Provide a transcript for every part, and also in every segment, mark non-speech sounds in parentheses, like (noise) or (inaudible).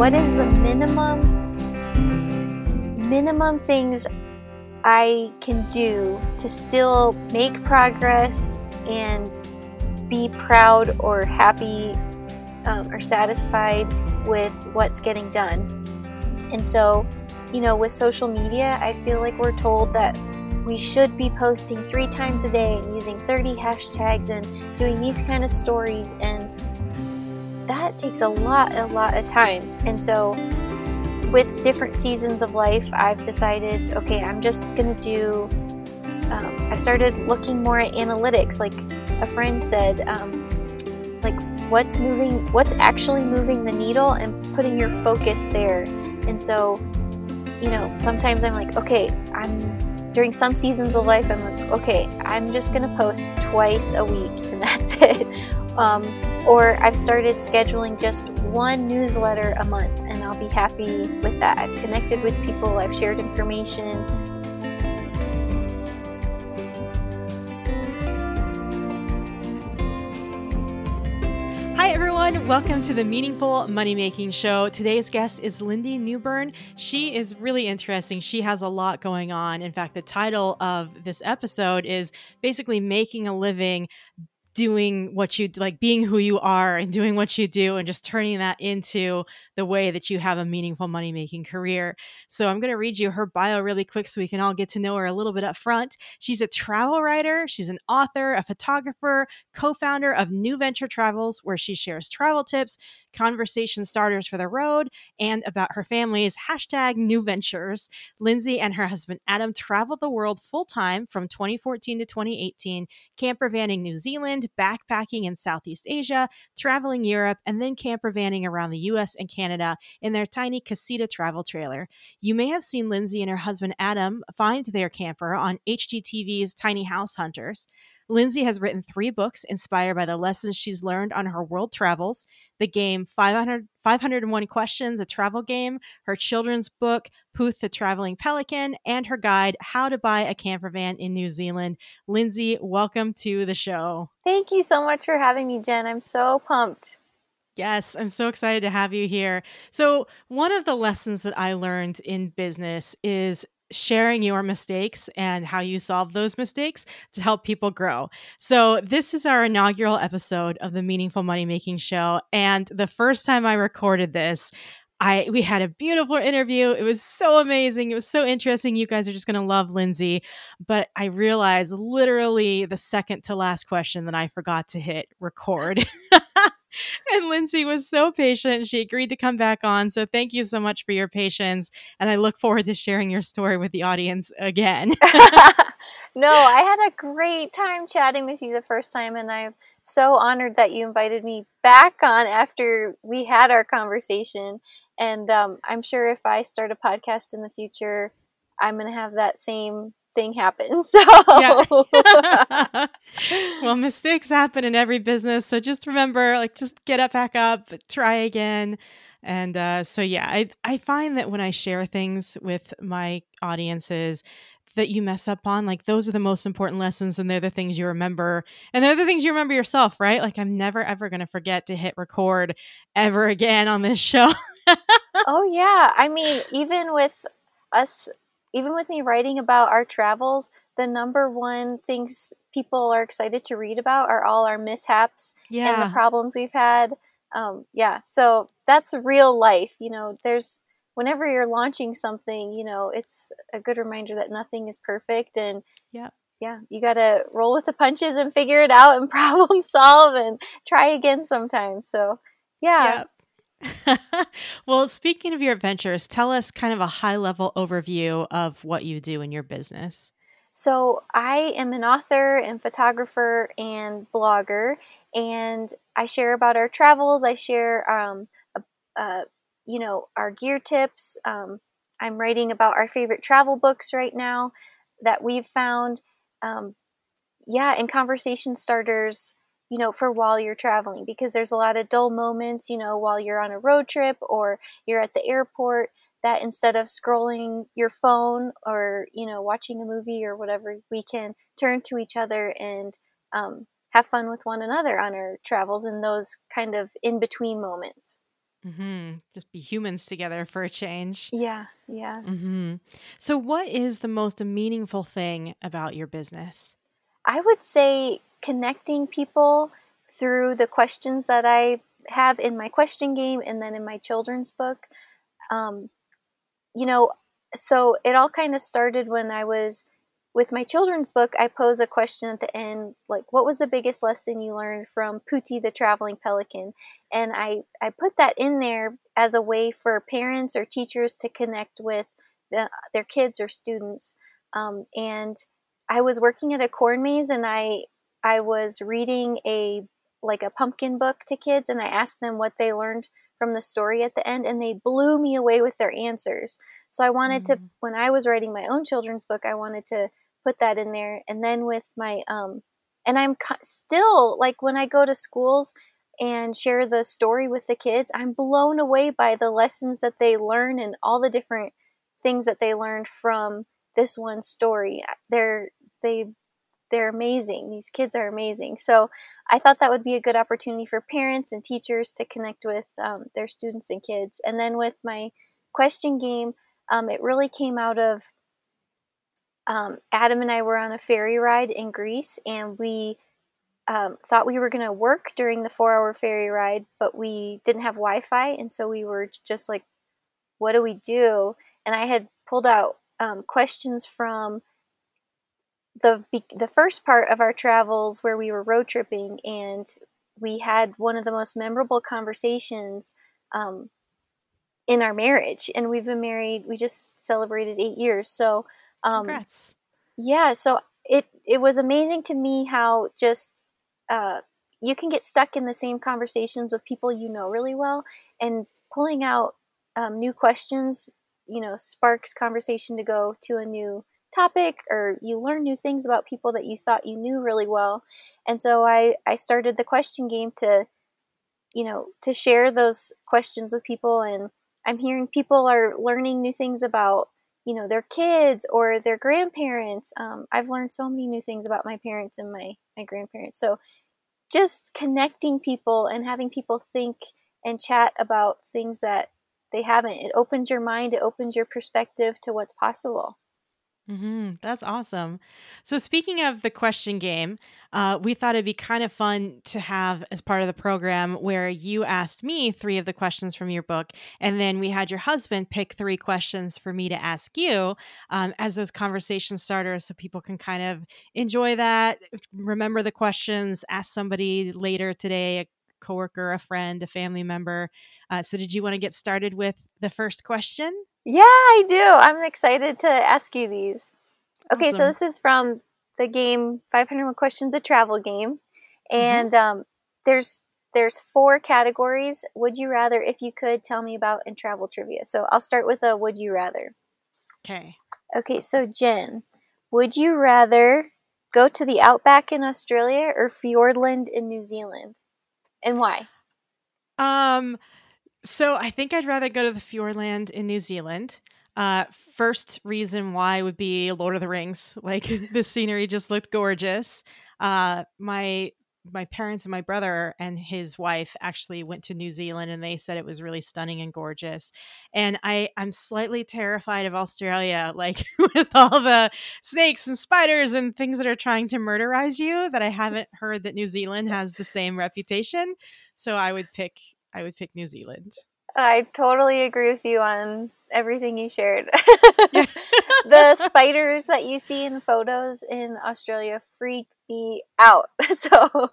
what is the minimum minimum things I can do to still make progress and be proud or happy um, or satisfied with what's getting done. And so, you know, with social media, I feel like we're told that we should be posting three times a day and using 30 hashtags and doing these kind of stories and that takes a lot a lot of time. And so with different seasons of life i've decided okay i'm just gonna do um, i've started looking more at analytics. Like a friend said um, like what's moving what's actually moving the needle and putting your focus there. And so you know sometimes i'm like okay i'm during some seasons of life i'm like okay i'm just gonna post twice a week and (laughs) that's it um, or I've started scheduling just one newsletter a month, and I'll be happy with that. I've connected with people, I've shared information. Hi, everyone. Welcome to the Meaningful Money Making Show. Today's guest is Lindy Nubern. She is really interesting. She has a lot going on. In fact, the title of this episode is basically Making a Living doing what you like being who you are and doing what you do and just turning that into the way that you have a meaningful money making career. So I'm going to read you her bio really quick so we can all get to know her a little bit up front. She's a travel writer, she's an author, a photographer, co-founder of NuVenture Travels where she shares travel tips, conversation starters for the road and about her family's hashtag new ventures. Lindsey and her husband Adam traveled the world full time from 2014 to 2018, camper vanning New Zealand backpacking in Southeast Asia, traveling Europe, and then camper vanning around the US and Canada in their tiny Casita travel trailer. You may have seen Lindsey and her husband Adam find their camper on HGTV's Tiny House Hunters. Lindsey has written three books inspired by the lessons she's learned on her world travels the game 500, 501 Questions, a travel game, her children's book, Puth the Traveling Pelican, and her guide, How to Buy a Camper Van in New Zealand. Lindsey, welcome to the show. Thank you so much for having me, Jen. I'm so pumped. Yes, I'm so excited to have you here. So, one of the lessons that I learned in business is sharing your mistakes and how you solve those mistakes to help people grow. So, this is our inaugural episode of the Meaningful Money Making Show. And the first time I recorded this, I we had a beautiful interview. It was so amazing. It was so interesting. You guys are just going to love Lindsey. But I realized literally the second to last question that I forgot to hit record. (laughs) and Lindsey was so patient. She agreed to come back on. So thank you so much for your patience. And I look forward to sharing your story with the audience again. (laughs) no, I had a great time chatting with you the first time. And I'm so honored that you invited me back on after we had our conversation. And um, I'm sure if I start a podcast in the future, I'm going to have that same thing happen. (laughs) So, yeah. (laughs) (laughs) well, mistakes happen in every business. So just remember, like, just get up, back up, try again. And uh, so, yeah, I, I find that when I share things with my audiences, that you mess up on like those are the most important lessons and they're the things you remember and they're the things you remember yourself right like i'm never ever going to forget to hit record ever again on this show oh yeah i mean even with us even with me writing about our travels, the number one things people are excited to read about are all our mishaps yeah. and the problems we've had. Um, yeah, so that's real life. You know, there's whenever you're launching something, you know, it's a good reminder that nothing is perfect and yeah. Yeah, you got to roll with the punches and figure it out and (laughs) problem solve and try again sometimes. So, yeah. (laughs) well, speaking of your adventures, tell us kind of a high level overview of what you do in your business. So, I am an author and photographer and blogger, and I share about our travels. I share, um, uh, you know, our gear tips. Um, I'm writing about our favorite travel books right now that we've found. Um, yeah, and conversation starters you know, for while you're traveling because there's a lot of dull moments, you know, while you're on a road trip or you're at the airport that instead of scrolling your phone or, you know, watching a movie or whatever, we can turn to each other and um, have fun with one another on our travels in those kind of in between moments. Mm-hmm. Just be humans together for a change. Yeah, yeah. Mm-hmm. So, what is the most meaningful thing about your business? I would say connecting people through the questions that I have in my question game and then in my children's book. Um, you know, so it all kind of started when I was with my children's book, I pose a question at the end, like, what was the biggest lesson you learned from Pootie the Traveling Pelican? And I, I put that in there as a way for parents or teachers to connect with the, their kids or students. Um, and I was working at a corn maze and I, I was reading a, like a pumpkin book to kids and I asked them what they learned from the story at the end and they blew me away with their answers. So I wanted mm-hmm. to, when I was writing my own children's book, I wanted to put that in there. And then with my, um, and I'm still like when I go to schools and share the story with the kids, I'm blown away by the lessons that they learn and all the different things that they learned from this one story. They're, they, they're amazing. These kids are amazing. So I thought that would be a good opportunity for parents and teachers to connect with um, their students and kids. And then with my question game, um, it really came out of um, Adam and I were on a ferry ride in Greece, and we um, thought we were going to work during the four hour ferry ride, but we didn't have Wi Fi, and so we were just like, what do we do? And I had pulled out um, questions from the the first part of our travels where we were road tripping, and we had one of the most memorable conversations um, in our marriage. And we've been married; we just celebrated eight years, so um, Congrats. Yeah, so it it was amazing to me how just uh, you can get stuck in the same conversations with people you know really well, and pulling out um, new questions, you know, sparks conversation to go to a new topic, or you learn new things about people that you thought you knew really well. And so I I started the question game to, you know, to share those questions with people, and I'm hearing people are learning new things about you know their kids or their grandparents. Um, i've learned so many new things about my parents and my my grandparents. So just connecting people and having people think and chat about things that they haven't. It opens your mind. It opens your perspective to what's possible Mm-hmm. That's awesome. So, speaking of the question game, uh, we thought it'd be kind of fun to have as part of the program where you asked me three of the questions from your book, and then we had your husband pick three questions for me to ask you um, as those conversation starters so people can kind of enjoy that, remember the questions, ask somebody later today, a coworker, a friend, a family member. Uh, so, did you want to get started with the first question? Yeah, I do. I'm excited to ask you these. Okay, awesome. so this is from the game 500 Questions, a travel game, mm-hmm. and mm-hmm. um, there's there's four categories. Would you rather, if you could, tell me about in travel trivia. So I'll start with a would you rather. Okay. Okay, so Jen, would you rather go to the outback in Australia or Fiordland in New Zealand, and why? Um so I think I'd rather go to the Fiordland in New Zealand. Uh, first reason why would be Lord of the Rings. (laughs) Like the scenery just looked gorgeous. Uh, my my parents and my brother and his wife actually went to New Zealand and they said it was really stunning and gorgeous. And I I'm slightly terrified of Australia (laughs) like with all the snakes and spiders and things that are trying to murderize you that I haven't heard that New Zealand has the same reputation. So I would pick I would pick New Zealand. I totally agree with you on everything you shared. (laughs) the spiders that you see in photos in Australia freak me out. (laughs) So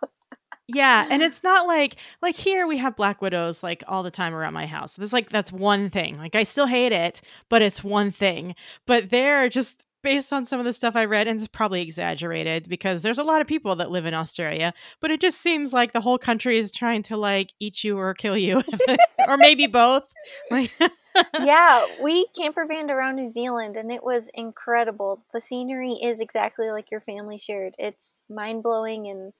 yeah, and it's not like like here we have black widows like all the time around my house. There's like that's one thing. Like I still hate it, but it's one thing. But they're just based on some of the stuff I read, and it's probably exaggerated because there's a lot of people that live in Australia, but it just seems like the whole country is trying to like eat you or kill you, (laughs) or maybe (laughs) both. (laughs) yeah, we camper vanned around New Zealand and it was incredible. The scenery is exactly like your family shared. It's mind blowing and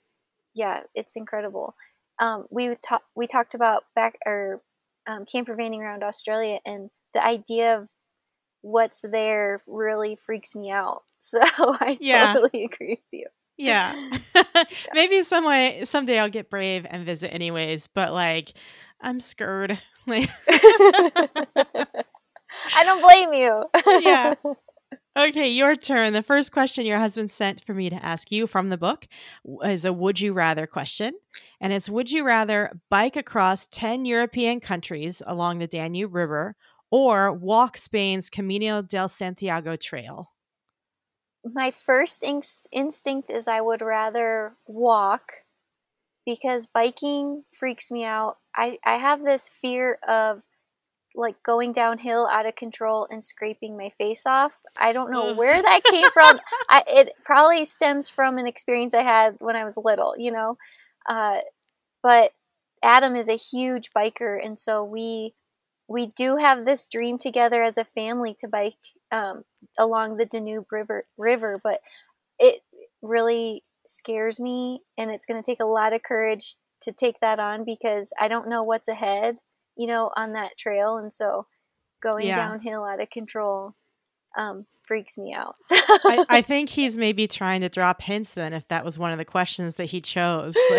yeah, it's incredible. Um, we talked we talked about back or um, camper vanning around Australia and the idea of what's there really freaks me out. (laughs) So I yeah. totally agree with you. yeah. (laughs) (laughs) Maybe some way someday I'll get brave and visit anyways, but like I'm scared. Like I don't blame you. yeah. Okay, your turn. The first question your husband sent for me to ask you from the book is a would you rather question. And it's would you rather bike across 10 European countries along the Danube River or walk Spain's Camino del Santiago trail? My first inst- instinct is I would rather walk because biking freaks me out. I, I have this fear of like going downhill out of control and scraping my face off. I don't know where that came from. (laughs) I, it probably stems from an experience I had when I was little, you know. Uh, but Adam is a huge biker, and so we we do have this dream together as a family to bike um, along the Danube River. River, but it really scares me, and it's going to take a lot of courage to take that on because I don't know what's ahead you know, on that trail. And so going yeah. downhill out of control um, freaks me out. I, (laughs) I, think he's maybe trying to drop hints then if that was one of the questions that he chose. (laughs)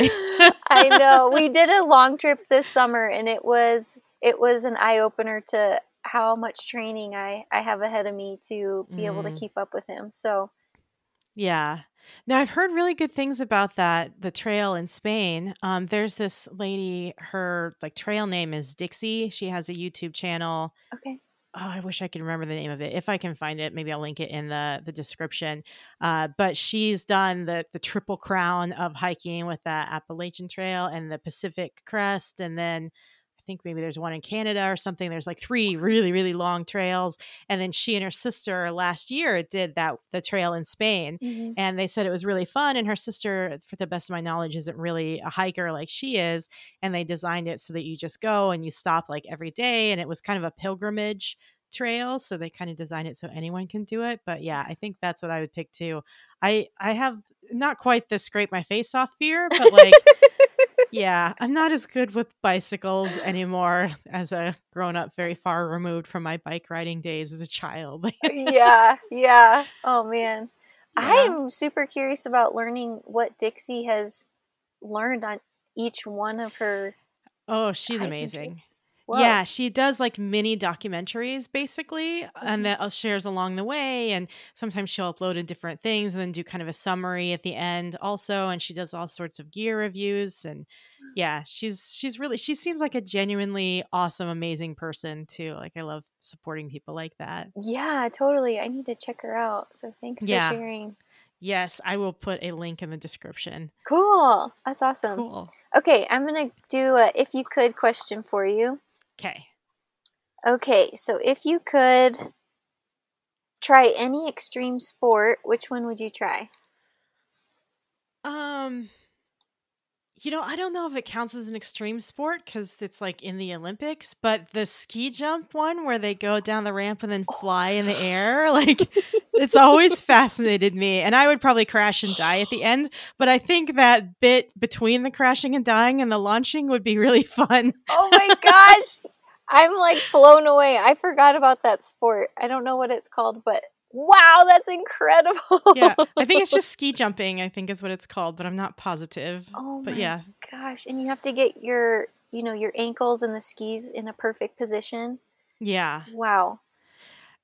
I know. We (laughs) did a long trip this summer and it was it was an eye opener to how much training I, I have ahead of me to be mm. able to mm. keep up with him. So yeah. Now I've heard really good things about that the trail in Spain. Um, there's this lady, her like trail name is Dixie. She has a YouTube channel. Okay. Oh, I wish I could remember the name of it. If I can find it, maybe I'll link it in the the description. Uh, but she's done the the triple crown of hiking with the Appalachian Trail and the Pacific Crest, and then think maybe there's one in Canada or something. There's like three really, really long trails. And then she and her sister last year did that, the trail in Spain. Mm-hmm. And they said it was really fun. And her sister, for the best of my knowledge, isn't really a hiker like she is. And they designed it so that you just go and you stop like every day. And it was kind of a pilgrimage trail so they kind of design it so anyone can do it but yeah i think that's what i would pick too i i have not quite the scrape my face off fear but like (laughs) yeah, I'm not as good with bicycles anymore as a grown up, very far removed from my bike riding days as a child. (laughs) Uh, yeah, yeah. Oh man. Yeah. I'm super curious about learning what Dixie has learned on each one of her. Oh, she's amazing. Whoa. Yeah, she does like mini documentaries basically, mm-hmm. and that uh, shares along the way. And sometimes she'll upload in different things and then do kind of a summary at the end also. And she does all sorts of gear reviews. And yeah, she's she's really she seems like a genuinely awesome, amazing person too. Like I love supporting people like that. Yeah, totally. I need to check her out. So thanks yeah. for sharing. Yes, I will put a link in the description. Cool. That's awesome. Cool. Okay, I'm going to do a if you could question for you. Okay. Okay, so if you could try any extreme sport, which one would you try? Um you know, I don't know if it counts as an extreme sport because it's like in the Olympics, but the ski jump one where they go down the ramp and then oh. fly in the air, (laughs) like (laughs) it's always fascinated me. And I would probably crash and die at the end, but I think that bit between the crashing and dying and the launching would be really (laughs) fun. Oh my gosh. I'm like blown away. I forgot about that sport. I don't know what it's called, but wow, that's incredible. yeah, I think it's just (laughs) ski jumping. I think is what it's called, but I'm not positive. Oh but my yeah, gosh! And you have to get your, you know, your ankles and the skis in a perfect position. Yeah. Wow.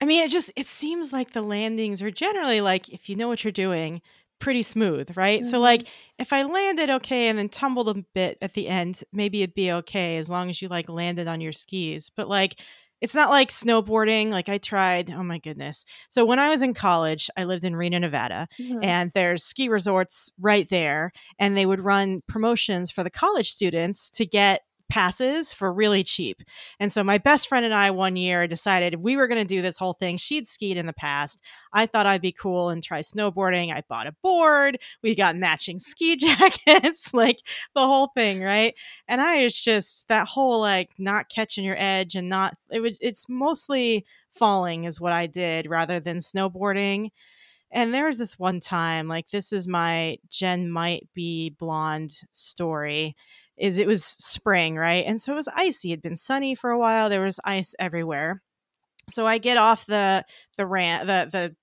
I mean, it just it seems like the landings are generally like if you know what you're doing, pretty smooth, right? Mm-hmm. So like if I landed okay and then tumbled a bit at the end, maybe it'd be okay as long as you like landed on your skis. But like it's not like snowboarding. Like I tried, oh my goodness. So when I was in college, I lived in Reno, Nevada, mm-hmm. and there's ski resorts right there. And they would run promotions for the college students to get passes for really cheap. And so my best friend and I one year decided we were going to do this whole thing. She'd skied in the past. I thought I'd be cool and try snowboarding. I bought a board. We got matching ski (laughs) jackets, like the whole thing, right? And I was just that whole like not catching your edge and not it was it's mostly falling is what I did rather than snowboarding. And there was this one time, like this is my Jen might be blonde story is it was spring, right? And so it was icy. It had been sunny for a while. There was ice everywhere. So I get off the the ramp, the the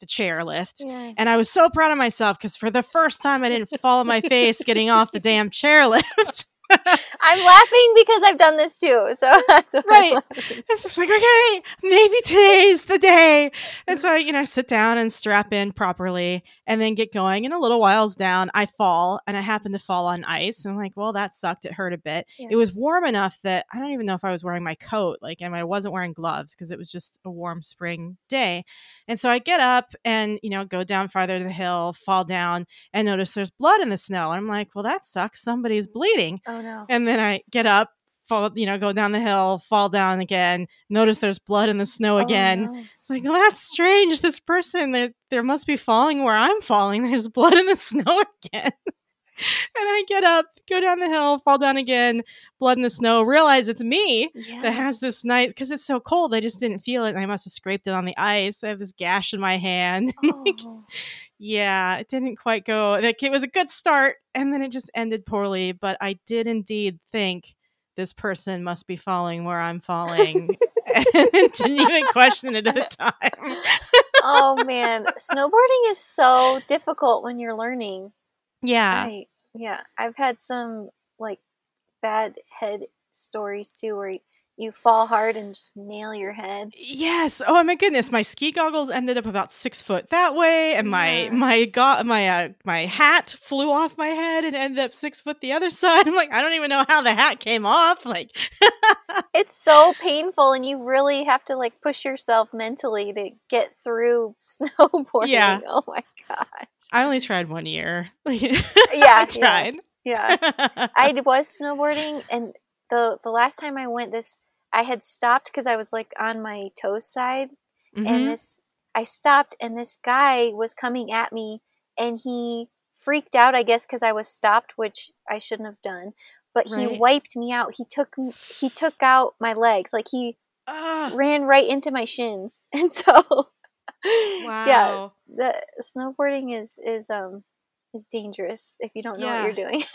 the chairlift. Yeah. And I was so proud of myself because for the first time I didn't fall on my face getting off the damn chairlift. (laughs) I'm laughing because I've done this too. So (laughs) that's why I'm Right. laughing. And so it's like, okay, maybe today's the day. And so, you know, I sit down and strap in properly and then get going. And a little while's down, I fall and I happen to fall on ice. And I'm like, well, that sucked. It hurt a bit. Yeah. It was warm enough that I don't even know if I was wearing my coat. Like, and I wasn't wearing gloves because it was just a warm spring day. And so I get up and, you know, go down farther to the hill, fall down, and notice there's blood in the snow. And I'm like, well, that sucks. Somebody's bleeding. Oh no. And then I get up, fall, you know, go down the hill, fall down again, notice there's blood in the snow Oh, again. no. It's like, well, that's strange. This person, there, there must be falling where I'm falling. (laughs) There's blood in the snow (laughs) again. and I get up, go down the hill, fall down again, blood in the snow, realize it's me Yeah. that has this nice, because it's so cold, I just didn't feel it. And I must have scraped it on the ice. I have this gash in my hand. (laughs) Oh. Yeah, it didn't quite go. Like it was a good start, and then it just ended poorly. But I did indeed think this person must be falling where I'm falling, (laughs) and didn't even question it at the time. oh man, (laughs) snowboarding is so difficult when you're learning. Yeah, I yeah, I've had some like bad head stories too, where you, fall hard and just nail your head. yes. Oh my goodness, my ski goggles ended up about six foot that way, and my Yeah. my go- my uh, my hat flew off my head and ended up six foot the other (laughs) side. I'm like, I don't even know how the hat came off. Like, (laughs) It's so painful, and you really have to like push yourself mentally to get through (laughs) snowboarding. Yeah. Oh my gosh. I only tried one year. Yeah, I tried. Yeah. I was snowboarding, and the the last time I went, this I had stopped because I was like on my toe side, Mhm. and this I stopped, and this guy was coming at me, and he freaked out, I guess, because I was stopped, which I shouldn't have done. But he wiped me out. He took he took out my legs, like he ran right into my shins, (laughs) and so (laughs) wow. yeah, the snowboarding is is um is dangerous if you don't know Yeah. what you're doing. (laughs)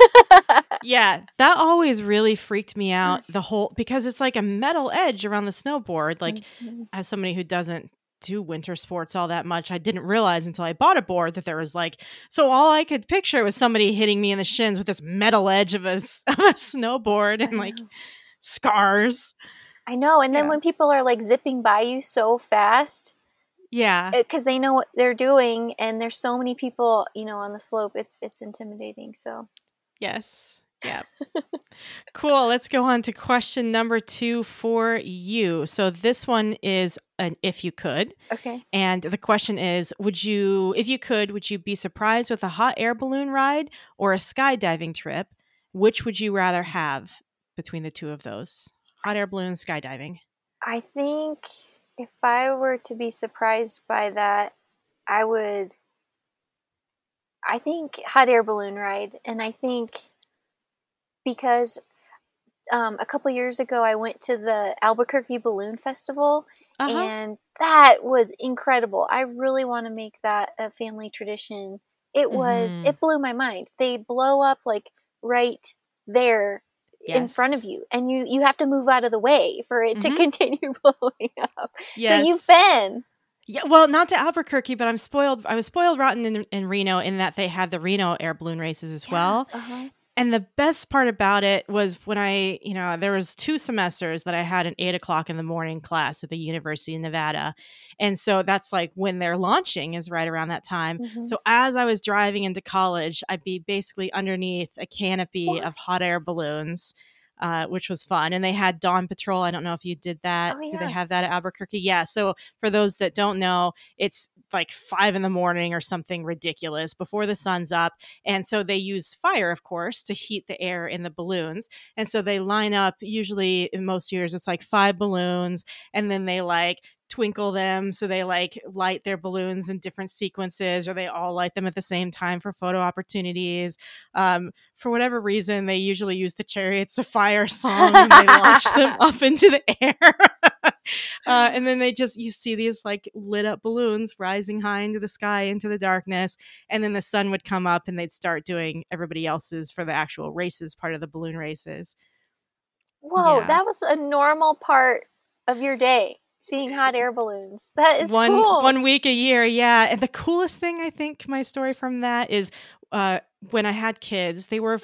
Yeah, that always really freaked me out. The whole because it's like a metal edge around the snowboard. Like Mhm. as somebody who doesn't do winter sports all that much, I didn't realize until I bought a board that there was like so all I could picture was somebody hitting me in the shins with this metal edge of a, (laughs) of a snowboard and like (laughs) scars. I know. And then Yeah. when people are like zipping by you so fast Yeah. Uh, because they know what they're doing, and there's so many people, you know, on the slope, it's it's intimidating. So Yes. Yeah. (laughs) cool. Let's go on to question number two for you. So this one is an if you could. okay, And the question is Would you, if you could, would you be surprised with a hot air balloon ride or a skydiving trip? Which would you rather have between the two of those? Hot air balloon, skydiving. I think if I were to be surprised by that, I would. I think hot air balloon ride, and I think because um, a couple years ago I went to the Albuquerque Balloon Festival, Uh-huh. and that was incredible. I really want to make that a family tradition. It was Mhm. it blew my mind. They blow up like right there in front of you and you you have to move out of the way for it to (laughs) Mhm. continue blowing up. yes. So you've been. Yeah, well, not to Albuquerque, but I'm spoiled. I was spoiled rotten in, in Reno in that they had the Reno air balloon races as well. Uh-huh. And the best part about it was when I, you know, there was two semesters that I had an eight o'clock in the morning class at the University of Nevada, and so that's like when they're launching is right around that time. Mhm. So as I was driving into college, I'd be basically underneath a canopy of hot air balloons. Uh, which was fun, and they had Dawn Patrol. I don't know if you did that. Oh, yeah. they have that at Albuquerque? Yeah. So for those that don't know, it's like five in the morning or something ridiculous before the sun's up, and so they use fire, of course, to heat the air in the balloons. And so they line up, usually in most years, it's like five balloons, and then they like twinkle them. So they like light their balloons in different sequences, or they all light them at the same time for photo opportunities. Um, for whatever reason, they usually use the Chariots of Fire song and they launch them (laughs) up into the (laughs) air. Uh, and then they just you see these like lit up balloons rising high into the sky into the darkness and then the sun would come up and they'd start doing everybody else's for the actual races part of the balloon races Whoa, Yeah. that was a normal part of your day. Seeing hot air balloons. That is one cool. one week a year, yeah. And the coolest thing I think my story from that is uh, when I had kids, they were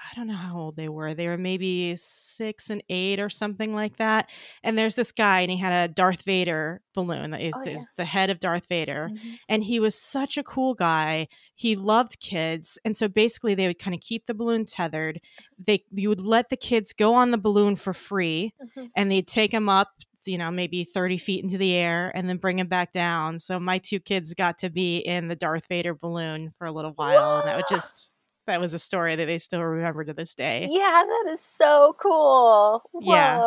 I don't know how old they were. They were maybe six and eight or something like that. And there's this guy, and he had a Darth Vader balloon that is, Oh, yeah. is the head of Darth Vader. Mhm. And he was such a cool guy. He loved kids. And so basically, they would kind of keep the balloon tethered. They You would let the kids go on the balloon for free, Mhm. and they'd take them up. You know, maybe 30 feet into the air and then bring them back down. So my two kids got to be in the Darth Vader balloon for a little while. And that was just that was a story that they still remember to this day. Yeah, that is so cool. Whoa. Yeah.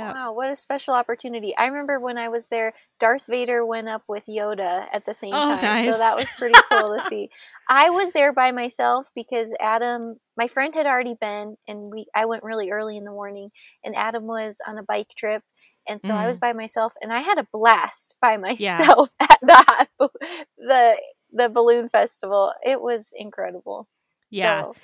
Wow, what a special opportunity. I remember when I was there, Darth Vader went up with Yoda at the same Oh, time. nice. So that was pretty cool to (laughs) see. I was there by myself because Adam, my friend had already been and we I went really early in the morning and Adam was on a bike trip and so I was by myself and I had a blast by Mm-hmm. (laughs) Yeah. myself at the (laughs) the the balloon festival. It was incredible. Yeah. So,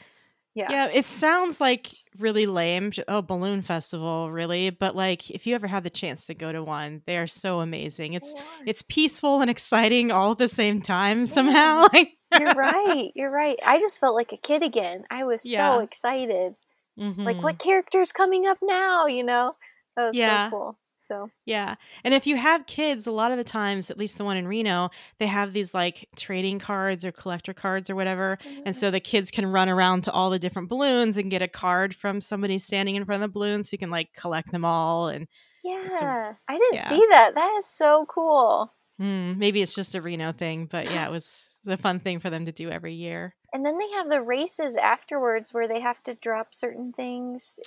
yeah. Yeah, it sounds like really lame. Oh, balloon festival, really? But like if you ever have the chance to go to one, they are so amazing. It's it's peaceful and exciting all at the same time somehow. (laughs) Like You're (laughs) right. You're right. I just felt like a kid again. I was Yeah. so excited. Like, Mhm. what character's coming up now? You know, that was Yeah. so cool. So Yeah. And if you have kids, a lot of the times, at least the one in Reno, they have these like trading cards or collector cards or whatever. And so the kids can run around to all the different balloons and get a card from somebody standing in front of the balloon so you can like collect them all. And yeah, I didn't yeah. see that. That is so cool. mm, maybe it's just a Reno thing, but yeah, it was the fun thing for them to do every year. And then they have the races afterwards where they have to drop certain things.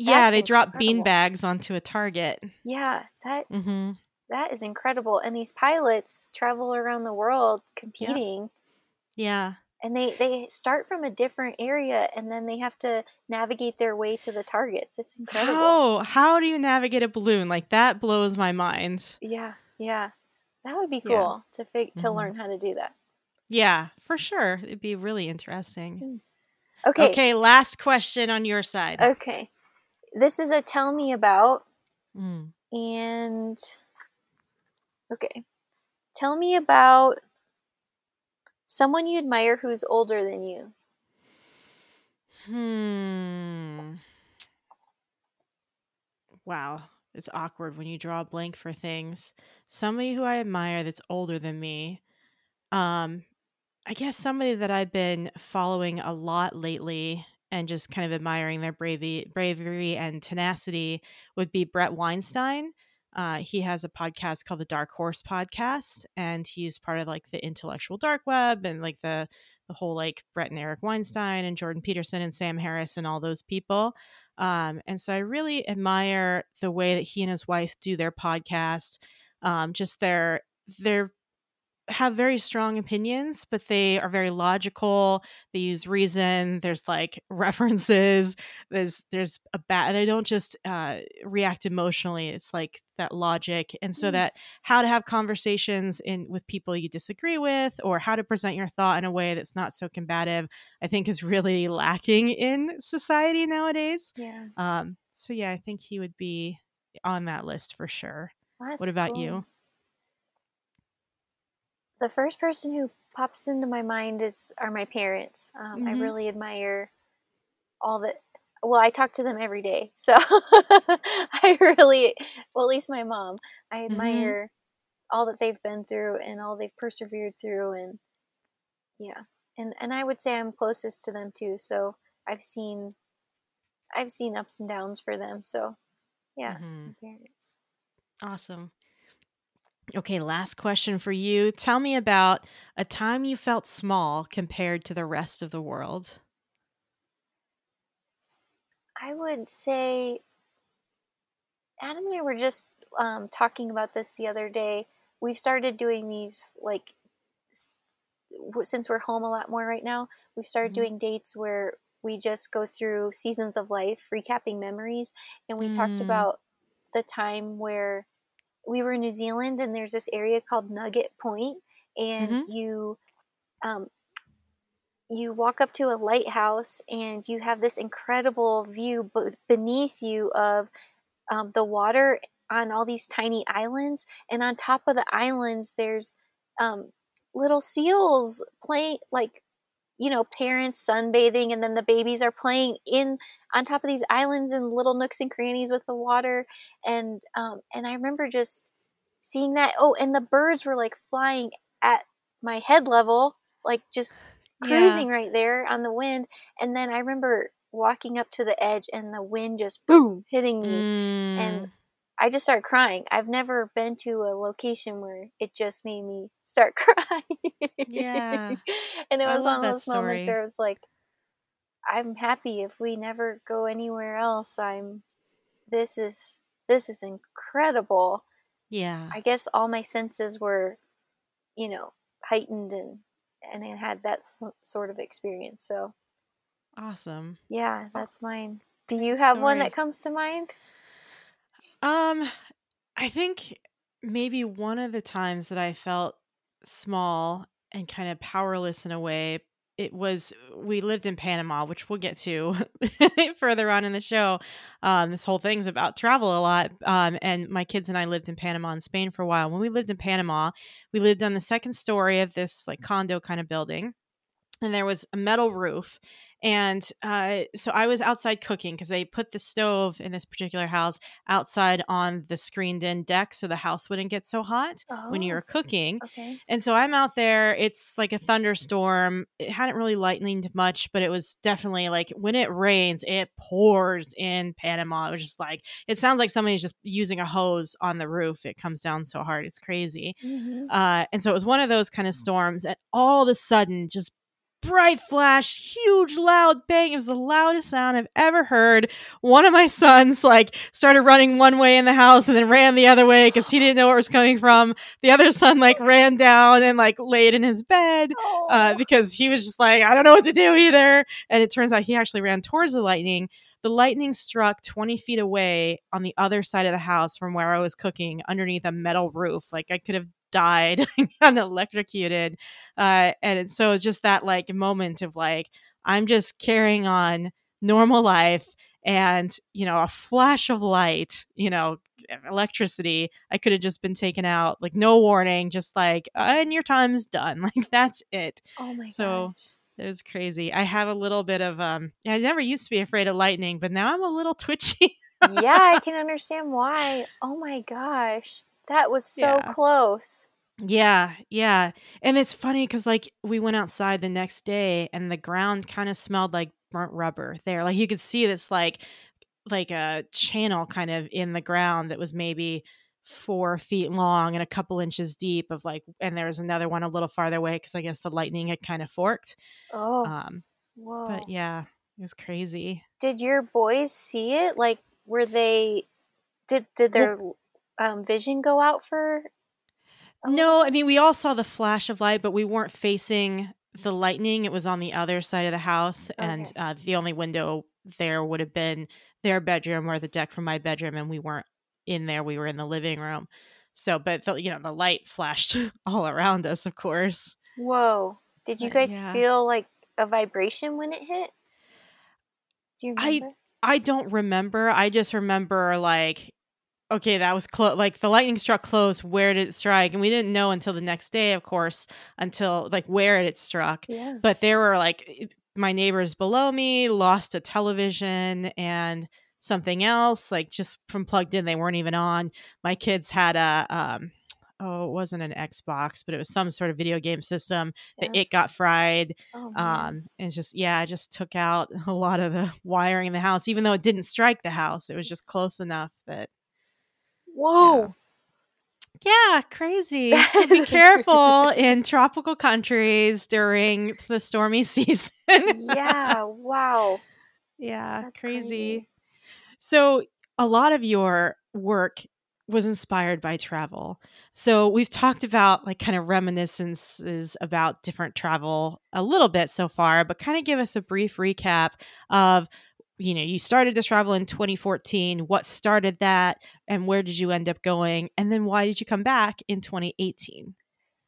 Yeah, they drop bean bags onto a target. Yeah, that hmm that is incredible. And these pilots travel around the world competing. Yeah. And they, they start from a different area and then they have to navigate their way to the targets. It's incredible. How how do you navigate a balloon? Like that blows my mind. Yeah, yeah. That would be Yeah. cool to fig- to Mhm. learn how to do that. Yeah, for sure. It'd be really interesting. Okay. Okay. Okay, last question on your side. This is a tell me about Mm. and okay. Tell me about someone you admire who's older than you. Hmm. Wow, it's awkward when you draw a blank for things. Somebody who I admire that's older than me. Um, I guess somebody that I've been following a lot lately and just kind of admiring their bravery, bravery and tenacity would be Bret Weinstein. Uh, he has a podcast called the Dark Horse Podcast, and he's part of like the intellectual dark web and like the the whole like Brett and Eric Weinstein and Jordan Peterson and Sam Harris and all those people. Um, and so I really admire the way that he and his wife do their podcast. Um, just their their have very strong opinions, but they are very logical. They use reason. There's like (laughs) references. There's there's a bad. They don't just uh, react emotionally. It's like that logic, and so Mm. that how to have conversations in with people you disagree with, or how to present your thought in a way that's not so combative. I think is really (laughs) lacking in society nowadays. Yeah. Um, so yeah, I think he would be on that list for sure. That's what about cool. you? The first person who pops into my mind is are my parents. Um, I Mhm. really admire all that. Well, I talk to them every day, (laughs) so I really, well, at least my mom. I Mm-hmm. admire all that they've been through and all they've persevered through, and yeah, and and I would say I'm closest to them too. So I've seen, I've seen ups and downs for them. So yeah, Mhm. my parents. Awesome. Okay, last question for you. Tell me about a time you felt small compared to the rest of the world. I would say Adam and I were just um, talking about this the other day. We've started doing these like since we're home a lot more right now. We've started Mhm. doing dates where we just go through seasons of life, recapping memories, and we talked Mm. about the time where we were in New Zealand and there's this area called Nugget Point, and Mhm. you um, you walk up to a lighthouse and you have this incredible view b- beneath you of um, the water on all these tiny islands, and on top of the islands, there's um, little seals playing, like you know, parents sunbathing, and then the babies are playing in on top of these islands and little nooks and crannies with the water, and um, and I remember just seeing that. Oh, and the birds were like flying at my head level, like just cruising yeah. right there on the wind. And then I remember walking up to the edge and the wind just boom hitting me mm. and I just started crying. I've never been to a location where it just made me start (laughs) crying. Yeah. and it was one of those story. moments where I was like, I'm happy if we never go anywhere else. I'm this is this is incredible. Yeah. I guess all my senses were, you know, heightened and and I had that sort of experience. So awesome. Yeah, that's mine. Do you have Sorry. one that comes to mind? Um, I think maybe one of the times that I felt small and kind of powerless in a way it was we lived in Panama, which we'll get to (laughs) further on in the show. Um, this whole thing's about travel a lot, um, and my kids and I lived in Panama and Spain for a while. When we lived in Panama, we lived on the second story of this like condo kind of building, and there was a metal roof, and uh, so I was outside cooking because they put the stove in this particular house outside on the screened in deck so the house wouldn't get so hot oh, when you were cooking. Okay. And so I'm out there. It's like a thunderstorm. It hadn't really lightened much, but it was definitely like when it rains, it pours in Panama. It was just like, it sounds like somebody's just using a hose on the roof. It comes down so hard. It's crazy. Mm-hmm. Uh, and so it was one of those kind of storms. And all of a sudden, just bright flash, huge loud bang. It was the loudest sound I've ever heard. One of my (laughs) sons like started running one way in the house and then ran the other way because he didn't know where it was coming from. The other son like (laughs) ran down and like laid in his bed uh, because he was just like, I don't know what to do either. And it turns out he actually ran towards the lightning. The lightning struck 20 feet away on the other side of the house from where I was cooking underneath a metal roof. Like I could have died (laughs) and electrocuted uh, and so it's just that like moment of like i'm just carrying on normal life and you know a flash of light you know electricity i could have just been taken out like no warning just like and your time's done. (laughs) Like that's it. Oh my so gosh. it was crazy. I have a little bit of um i never used to be afraid of lightning but now i'm a little (laughs) twitchy. Yeah i can understand why. Oh my gosh that was so yeah. close. Yeah, yeah. And it's funny because, like, we went outside the next day and the ground kind of smelled like burnt rubber there. Like, you could see this, like, like a channel kind of in the ground that was maybe four feet long and a couple inches deep of like and there was another one a little farther away because i guess the lightning had kind of forked oh um whoa but yeah it was crazy did your boys see it like were they did did their well, um, vision go out for? No, I mean we all saw the flash of light, but we weren't facing the lightning. It was on the other side of the house, okay. and uh, the only window there would have been their bedroom or the deck from my bedroom, and we weren't in there. We were in the living room. So, but the, you know, the light flashed (laughs) all around us, of course. Whoa! Did you guys yeah. feel like a vibration when it hit? Do you remember? I I don't remember. I just remember like okay, that was close. Like the lightning struck close. Where did it strike? And we didn't know until the next day, of course, until like where it struck. Yeah. But there were like my neighbors below me lost a television and something else, like just from plugged in. They weren't even on. My kids had a, um, oh, it wasn't an Xbox, but it was some sort of video game system yeah. that it got fried. Oh, um, and just, yeah, I just took out (laughs) a lot of the wiring in the house, even though it didn't strike the house. It was just close enough that Whoa. Yeah, yeah crazy. (laughs) So be careful in tropical countries during the stormy (laughs) season. yeah, wow. Yeah, That's crazy. crazy. So, a lot of your work was inspired by travel. So we've talked about like kind of reminiscences about different travel a little bit so far, but kind of give us a brief recap of you know, you started to travel in 2014. What started that and where did you end up going? And then why did you come back in 2018?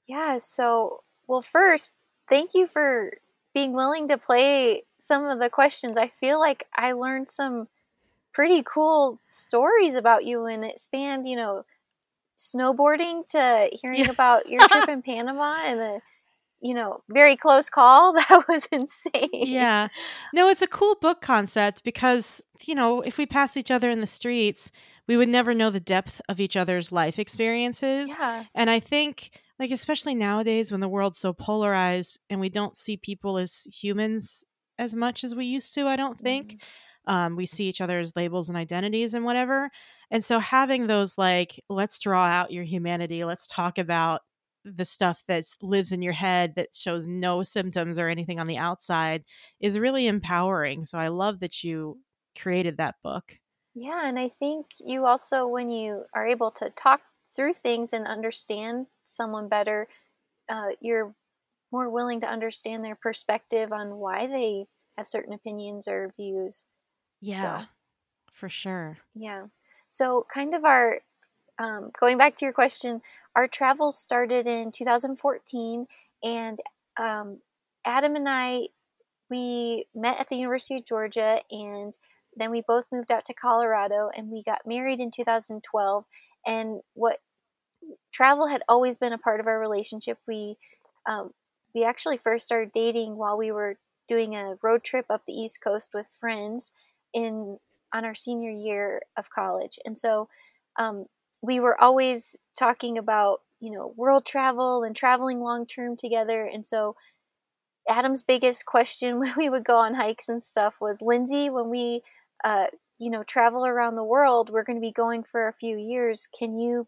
Yeah, so well first, thank you for being willing to play some of the questions. I feel like I learned some pretty cool stories about you, and it spanned, you know, snowboarding to hearing Yeah. about your trip (laughs) in Panama and a, you know, very close call. (laughs) That was insane. yeah. No, it's a cool book concept because, you know, if we pass each other in the streets, we would never know the depth of each other's life experiences. Yeah. And I think, like, especially nowadays when the world's so polarized and we don't see people as humans as much as we used to, I don't think. Mhm. Um, we see each other as labels and identities and whatever. And so having those, like, let's draw out your humanity, let's talk about the stuff that lives in your head that shows no symptoms or anything on the outside is really empowering. So I love that you created that book. Yeah, and I think you also, when you are able to talk through things and understand someone better, uh, you're more willing to understand their perspective on why they have certain opinions or views. Yeah, for sure. Yeah. So, kind of our um, going back to your question, our travels started in 2014, and um, Adam and I we met at the University of Georgia, and then we both moved out to Colorado, and we got married in 2012. And what travel had always been a part of our relationship. We um, we actually first started dating while we were doing a road trip up the East Coast with friends in on our senior year of college, and so um, we were always talking about you know world travel and traveling long term together, and so. Adam's biggest question (laughs) when we would go on hikes and stuff was Lindsey, when we, uh, you know, travel around the world, we're going to be going for a few years. Can you,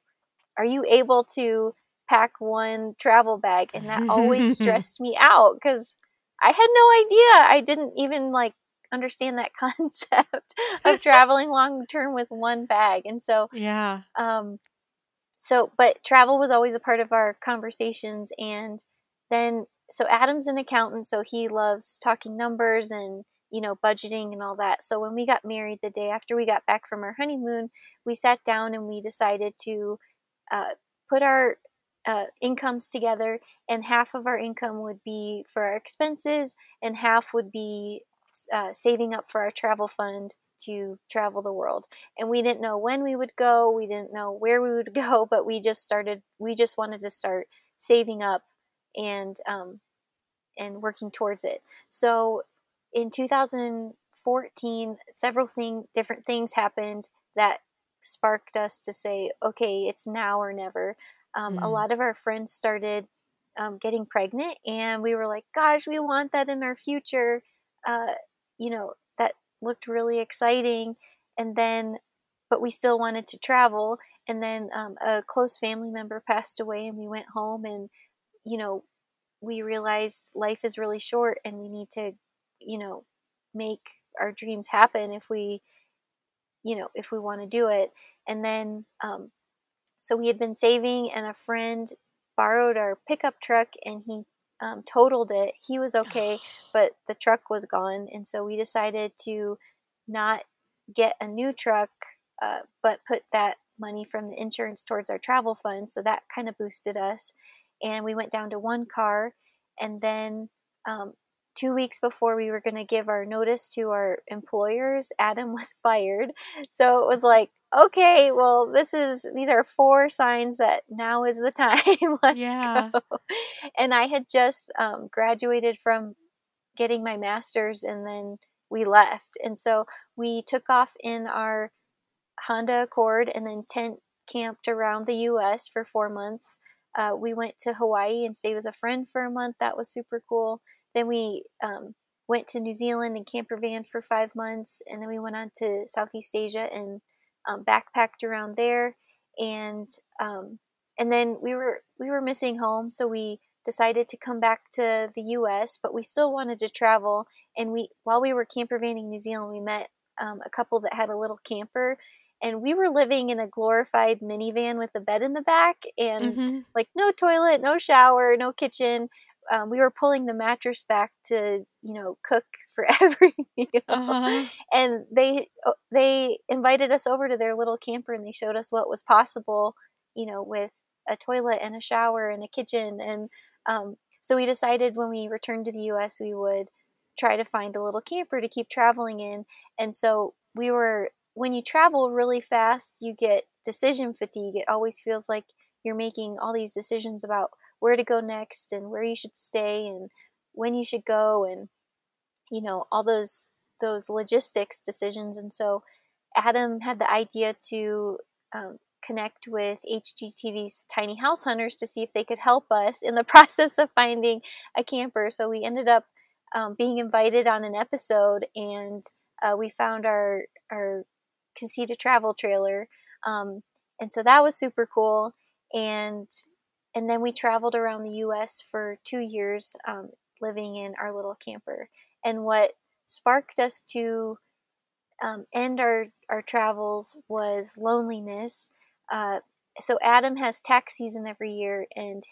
are you able to pack one travel bag? And that always (laughs) stressed me out because I had no idea. I didn't even like understand that (laughs) concept (laughs) of traveling long term with one bag. And so, Yeah. um, so, but travel was always a part of our conversations. And then, so Adam's an accountant, so he loves talking numbers and, you know, budgeting and all that. So when we got married the day after we got back from our honeymoon, we sat down and we decided to uh, put our uh, incomes together, and half of our income would be for our expenses, and half would be uh, saving up for our travel fund to travel the world. And we didn't know when we would go, we didn't know where we would (laughs) go, but we just started. We just wanted to start saving up and um, and working towards it. So in 2014, several thing different things happened that sparked us to say, okay, it's now or never. Um, A Mm. lot of our friends started um, getting pregnant, and we were like, gosh, we want that in our future. Uh, you know, that looked really exciting. And then, but we still wanted to travel. And then um, a close family member passed away, and we went home, and, you know, we realized life is really short and we need to, you know, make our dreams happen if we, you know, if we want to do it. And then, um, so we had been saving, and a friend borrowed our pickup truck and he um, totaled it. He was okay, (sighs) but the truck was gone. And so we decided to not get a new truck, uh, but put that money from the insurance towards our travel fund. So that kind of boosted us. And we went down to one car. And then um, two weeks before we were going to give our notice to our employers, Adam (laughs) was fired. So it was like, okay, well, this is these are four signs that now is the (laughs) time. Let's Yeah. go. And I had just um, graduated from getting my master's, and then we left. And so we took off in our Honda Accord and then tent camped around the U.S. for four months. Uh, we went to Hawaii and stayed with a friend for a month. That was super cool. Then we um, went to New Zealand in camper van for five months, and then we went on to Southeast Asia and um, backpacked around there. And um, and then we were we were missing home, so we decided to come back to the U.S. But we still wanted to travel. And we while we were camper vanning New Zealand, we met um, a couple that had a little camper, and we were living in a glorified minivan with a bed in the back and hmm like no toilet, no shower, no kitchen. Um, we were pulling the mattress back to you know cook (laughs) for every meal, Uh-huh. and they uh, they invited us over to their little camper and they showed us what was possible, you know, with a toilet and a shower and a kitchen, and um, so we decided when we returned to the U.S. we would try to find a little camper to keep traveling in, and so we were when you travel really fast, you get decision fatigue. It always feels like you're making all these decisions about where to go next and where you should stay and when you should go and you know all those those logistics decisions. And so adam had the idea to um, connect with hgtv's tiny house hunters to see if they could help us in the (laughs) process of finding a camper. So we ended up um, being invited on an episode and uh, we found our our casita travel trailer um, and so that was super cool. And and then we traveled around the us for two years um, living in our little camper and what sparked us to um, end our, our travels was loneliness. Uh, so Adam has tax season every year, and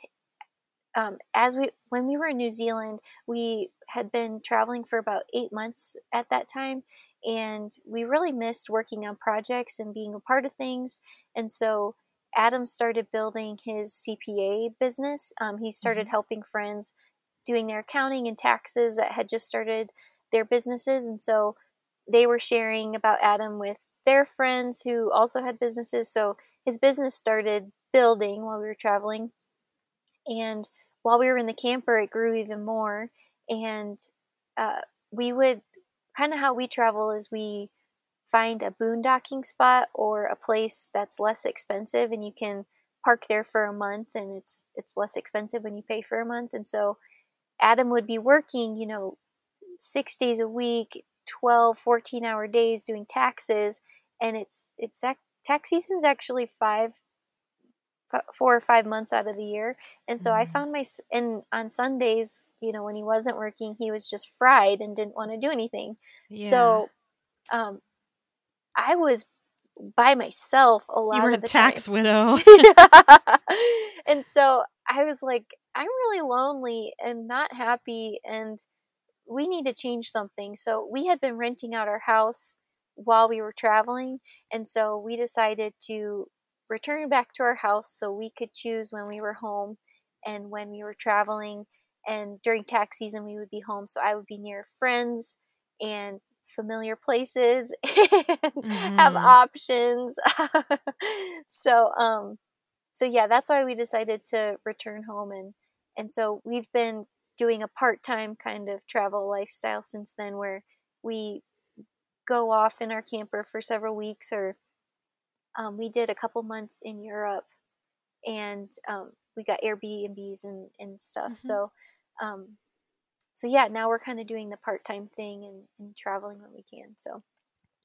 um, as we when we were in New Zealand, we had been traveling for about eight months at that time, and we really missed working on projects and being a part of things. And so Adam started building his CPA business. Um, he started mm-hmm. helping friends doing their accounting and taxes that had just started their businesses. And so they were sharing about Adam with their friends who also had businesses. So his business started building while we were traveling. And while we were in the camper, it grew even more. And uh, we would kind of how we travel is we find a boondocking spot or a place that's less expensive and you can park there for a month and it's it's less expensive when you pay for a month and so Adam would be working, you know, six days a week, 12, 14 hour days doing taxes. And it's, it's, tax season's actually five, four or five months out of the year. And so mm-hmm. I found my, and on Sundays, you know, when he wasn't working, he was just fried and didn't want to do anything. Yeah. So, um, I was by myself a lot you were of the a tax time. widow. (laughs) (laughs) and so I was like, I'm really lonely and not happy and we need to change something. So we had been renting out our house while we were traveling and so we decided to return back to our house so we could choose when we were home and when we were traveling and during tax season we would be home so I would be near friends and familiar places (laughs) and mm-hmm. have options. (laughs) so um so yeah, that's why we decided to return home and and so we've been doing a part-time kind of travel lifestyle since then where we go off in our camper for several weeks or um, we did a couple months in Europe and um, we got Airbnbs and, and stuff. Mm-hmm. So um, so yeah, now we're kind of doing the part-time thing and, and traveling when we can. So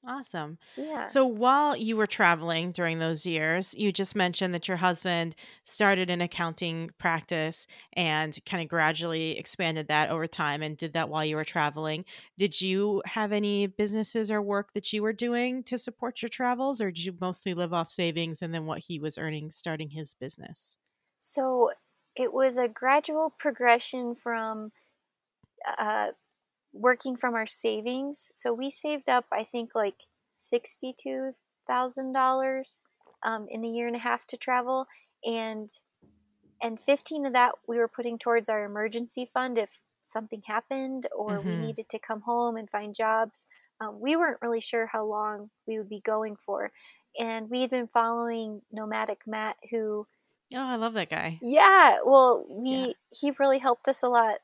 Awesome. Yeah. So while you were traveling during those years, you just mentioned that your husband started an accounting practice and kind of gradually expanded that over time and did that while you were traveling. Did you have any businesses or work that you were doing to support your travels, or did you mostly live off savings and then what he was earning starting his business? So it was a gradual progression from uh, working from our savings. So we saved up, I think, like sixty-two thousand um, dollars in a year and a half to travel, and and fifteen of that we were putting towards our emergency fund if something happened or mm-hmm. we needed to come home and find jobs. Um, we weren't really sure how long we would be going for, and we had been following Nomadic Matt, who. Oh, I love that guy. Yeah, well, we yeah. he really helped us a lot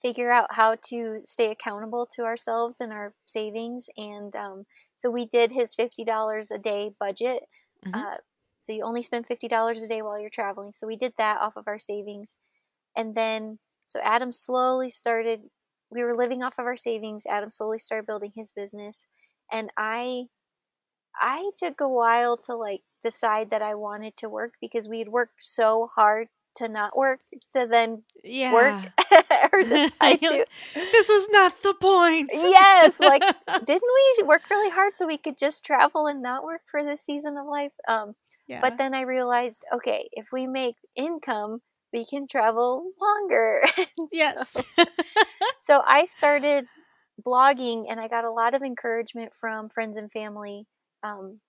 figure out how to stay accountable to ourselves and our savings. And um, so we did his $50 a day budget. Mm-hmm. Uh, so you only spend $50 a day while you're traveling. So we did that off of our savings. And then, so Adam slowly started, we were living off of our savings. Adam slowly started building his business. And I, I took a while to like decide that I wanted to work because we had worked so hard to not work to then yeah. work (laughs) or (laughs) decide to. This was not the point. yes, like (laughs) didn't we work really hard so we could just travel and not work for this season of life? Um, yeah. But then I realized, okay, if we make income, we can travel longer. yes. so, so I started blogging, and I got a lot of encouragement from friends and family um,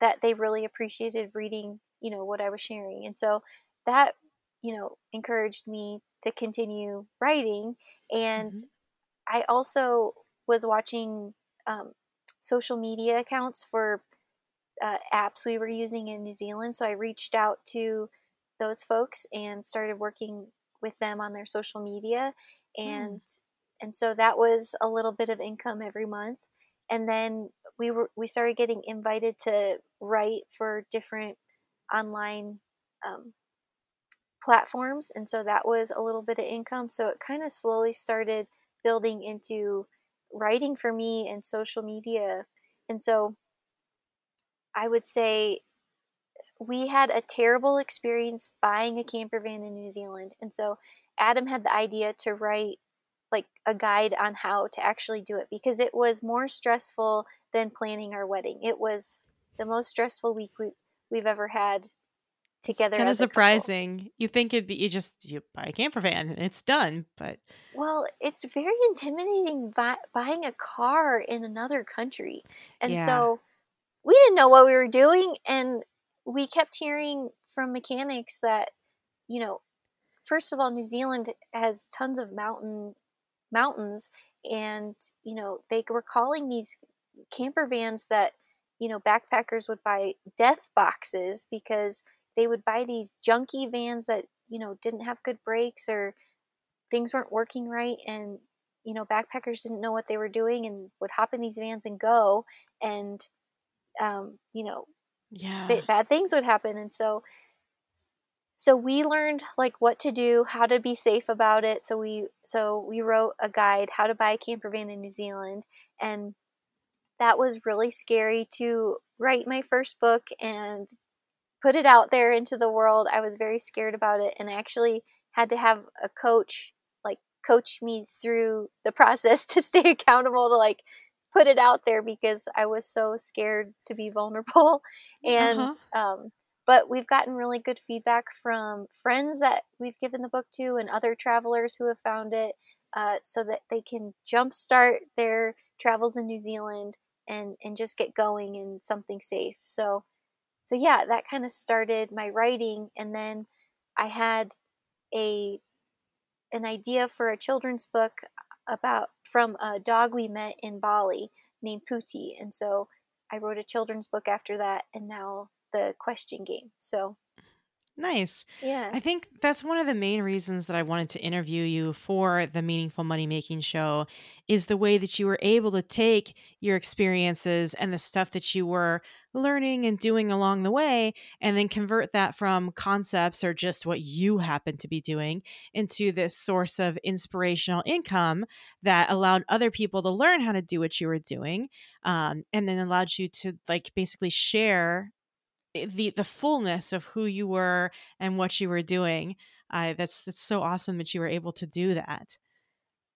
that they really appreciated reading, you know, what I was sharing, and so that you know, encouraged me to continue writing. And mm-hmm. I also was watching um, social media accounts for uh, apps we were using in New Zealand. So I reached out to those folks and started working with them on their social media, hmm. and mm. and so that was a little bit of income every month. And then we were we started getting invited to write for different online um, platforms, and so that was a little bit of income. So it kind of slowly started building into writing for me and social media, and so I would say we had a terrible experience buying a camper van in New Zealand. And so Adam had the idea to write like a guide on how to actually do it because it was more stressful than planning our wedding. It was the most stressful week we, we've ever had together. Kind of surprising. You think it'd be you just you buy a camper van and it's done, but well, it's very intimidating buy, buying a car in another country, and yeah. so we didn't know what we were doing, and we kept hearing from mechanics that you know, first of all, New Zealand has tons of mountain mountains, and you know they were calling these camper vans that you know backpackers would buy death boxes because they would buy these junky vans that you know didn't have good brakes or things weren't working right and you know backpackers didn't know what they were doing and would hop in these vans and go and um, you know yeah. bad things would happen and so so we learned like what to do how to be safe about it so we so we wrote a guide how to buy a camper van in new zealand and that was really scary to write my first book and put it out there into the world. I was very scared about it and I actually had to have a coach like coach me through the (laughs) process to stay accountable to like put it out there because I was so scared to be vulnerable. (laughs) And uh-huh. um but we've gotten really good feedback from friends that we've given the book to and other travelers who have found it uh, so that they can jumpstart their travels in New Zealand and and just get going in something safe. So so yeah, that kind of started my writing and then I had a an idea for a children's book about from a dog we met in Bali named Pootie. And so I wrote a children's book after that and now the question game. So Nice. Yeah. I think that's one of the main reasons that I wanted to interview you for the Meaningful Money Making Show is the way that you were able to take your experiences and the stuff that you were learning and doing along the way and then convert that from concepts or just what you happen to be doing into this source of inspirational income that allowed other people to learn how to do what you were doing um, and then allowed you to like basically share the the fullness of who you were and what you were doing. Uh, that's that's so awesome that you were able to do that.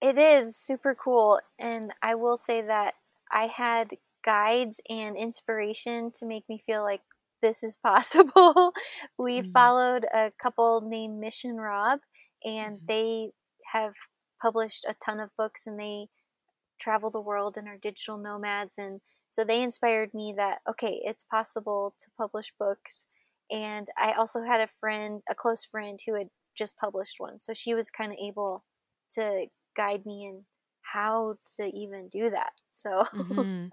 It is super cool, and I will say that I had guides and inspiration to make me feel like this is possible. (laughs) we mm-hmm. followed a couple named Mission Rob, and mm-hmm. they have published a ton of books, and they travel the world and are digital nomads and so they inspired me that, okay, it's possible to publish books. And I also had a friend, a close friend, who had just published one. So she was kind of able to guide me in how to even do that. So, (laughs) mm-hmm.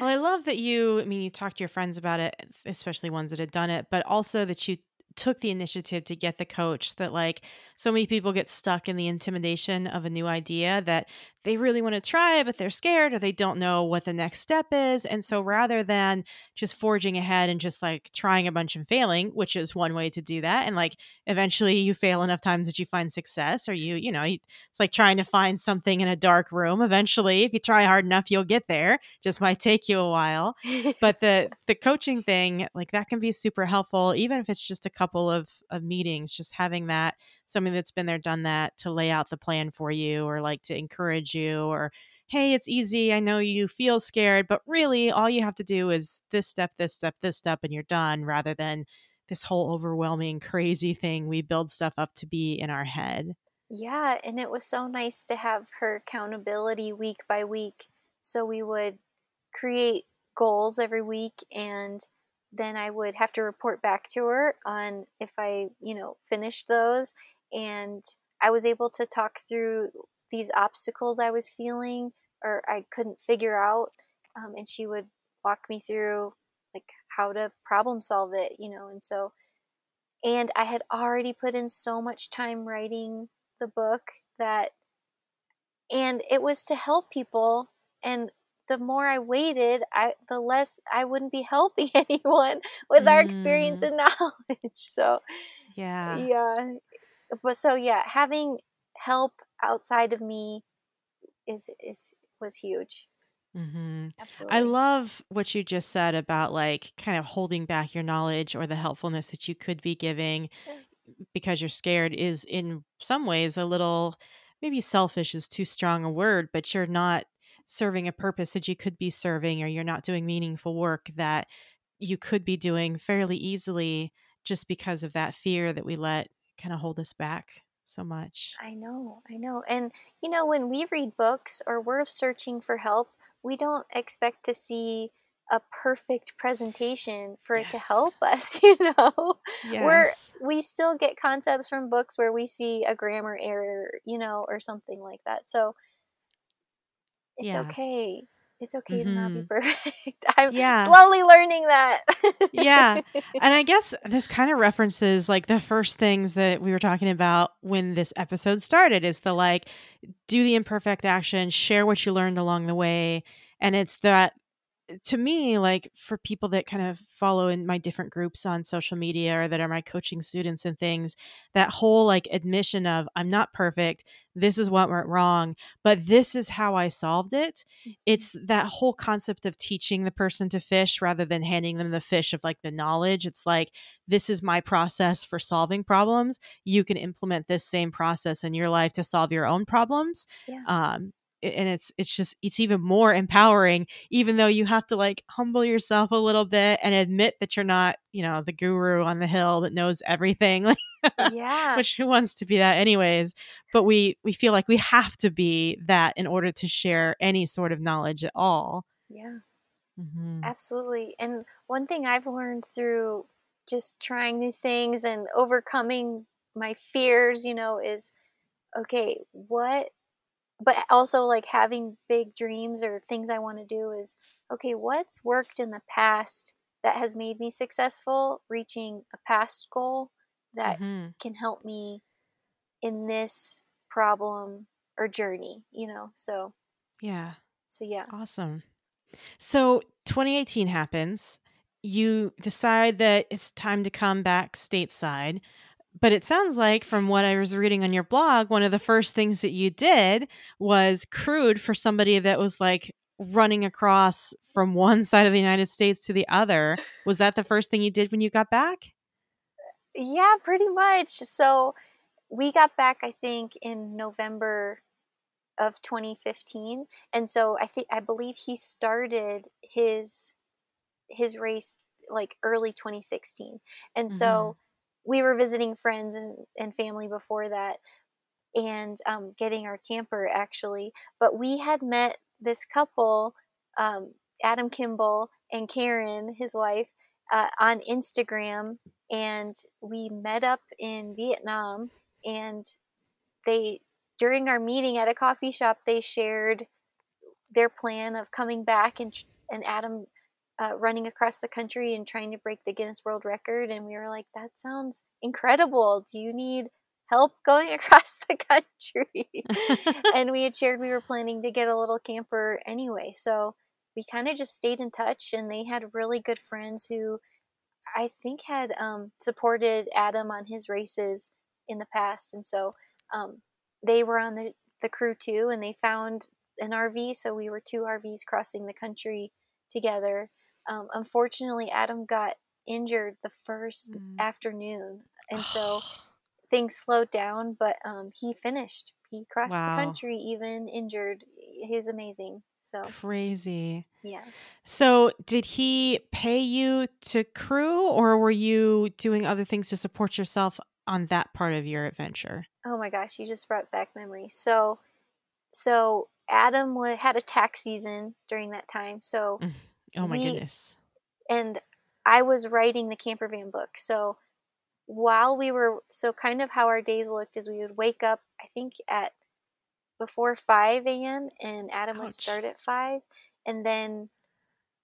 well, I love that you, I mean, you talked to your friends about it, especially ones that had done it, but also that you took the initiative to get the coach that like so many people get stuck in the intimidation of a new idea that they really want to try but they're scared or they don't know what the next step is. And so rather than just forging ahead and just like trying a bunch and failing which is one way to do that and like eventually you fail enough times that you find success or you you know it's like trying to find something in a dark room. Eventually if you try hard enough you'll get there. Just might take you a while. (laughs) But the the coaching thing like that can be super helpful even if it's just a couple of of meetings just having that somebody that's been there done that to lay out the plan for you or like to encourage you or hey it's easy i know you feel scared but really all you have to do is this step this step this step and you're done rather than this whole overwhelming crazy thing we build stuff up to be in our head. Yeah and it was so nice to have her accountability week by week. So we would create goals every week and then I would have to report back to her on if I, you know, finished those. And I was able to talk through these obstacles I was feeling or I couldn't figure out um, and she would walk me through like how to problem solve it, you know, and so and I had already put in so much time writing the book that and it was to help people and the more I waited, I the less I wouldn't be helping (laughs) anyone with our experience Mm, and (laughs) knowledge. So, yeah. yeah. But so yeah, having help outside of me is is was huge. Mm-hmm. I love what you just said about like kind of holding back your knowledge or the helpfulness that you could be giving because you're scared is in some ways a little maybe selfish is too strong a word, but you're not serving a purpose that you could be serving or you're not doing meaningful work that you could be doing fairly easily just because of that fear that we let kind of hold us back so much. I know, I know. And you know, when we read books or we're searching for help, we don't expect to see a perfect presentation for it to help (laughs) us, you know. We're we still get concepts from books where we see a grammar error, you know, or something like that. So, it's Yeah. okay. It's okay to not be Mhm. perfect. (laughs) I'm Yeah. slowly learning that. Yeah. And I (laughs) guess this kind of references like the first things that we were talking about when this episode started is the like do the imperfect action, share what you learned along the way. And it's that to me, like for people that kind of follow in my different groups on social media or that are my coaching students and things, that whole like admission of I'm not perfect, this is what went wrong, but this is how I solved it. It's that whole concept of teaching the person to fish rather than handing them the fish of like the knowledge. It's like, this is my process for solving problems. You can implement this same process in your life to solve your own problems. yeah. Um, and it's it's just it's even more empowering even though you have to like humble yourself a little bit and admit that you're not you know the guru on the hill that knows everything (laughs) Yeah. which who wants to be that anyways but we we feel like we have to be that in order to share any sort of knowledge at all Yeah. mm-hmm. Absolutely. And one thing I've learned through just trying new things and overcoming my fears, you know, is okay, what, but also like having big dreams or things I want to do is okay, what's worked in the past that has made me successful reaching a past goal that hmm can help me in this problem or journey, you know? So, yeah so yeah. awesome so 2018 happens you decide that it's time to come back stateside But it sounds like from what I was reading on your blog, one of the first things that you did was crewed for somebody that was like running across from one (laughs) side of the United States to the other. Was that the first thing you did when you got back? Yeah, pretty much. So we got back, I think, in November of 2015, and so I think I believe he started his his race like early 2016, and hmm so we were visiting friends and, and family before that, and um, getting our camper actually. But we had met this couple, um, Adam Kimble and Karen, his wife, uh, on Instagram, and we met up in Vietnam. And they, during our meeting at a coffee shop, they shared their plan of coming back and and Adam uh, running across the country and trying to break the Guinness World Record. And we were like, that sounds incredible. Do you need help going (laughs) across the country? (laughs) and we had shared we were planning to get a little camper anyway. So we kind of just stayed in touch, and they had really good friends who I think had um, supported Adam on his races in the past. And so um, they were on the, the crew too, and they found an RV. So we were two RVs crossing the country together. Um, unfortunately, Adam got injured the first Mm. afternoon. And so (gasps) things slowed down, but um, he finished. He crossed wow. the country even injured. He's amazing. So Crazy. yeah. So, did he pay you to crew or were you doing other things to support yourself on that part of your adventure? Oh my gosh, you just brought back memories. So so Adam had a tax season during that time. So Mm. Oh my we goodness. and I was writing the camper van book. So while we were so kind of how our days looked is we would wake up I think at before 5 a.m. and Adam would start at 5 and then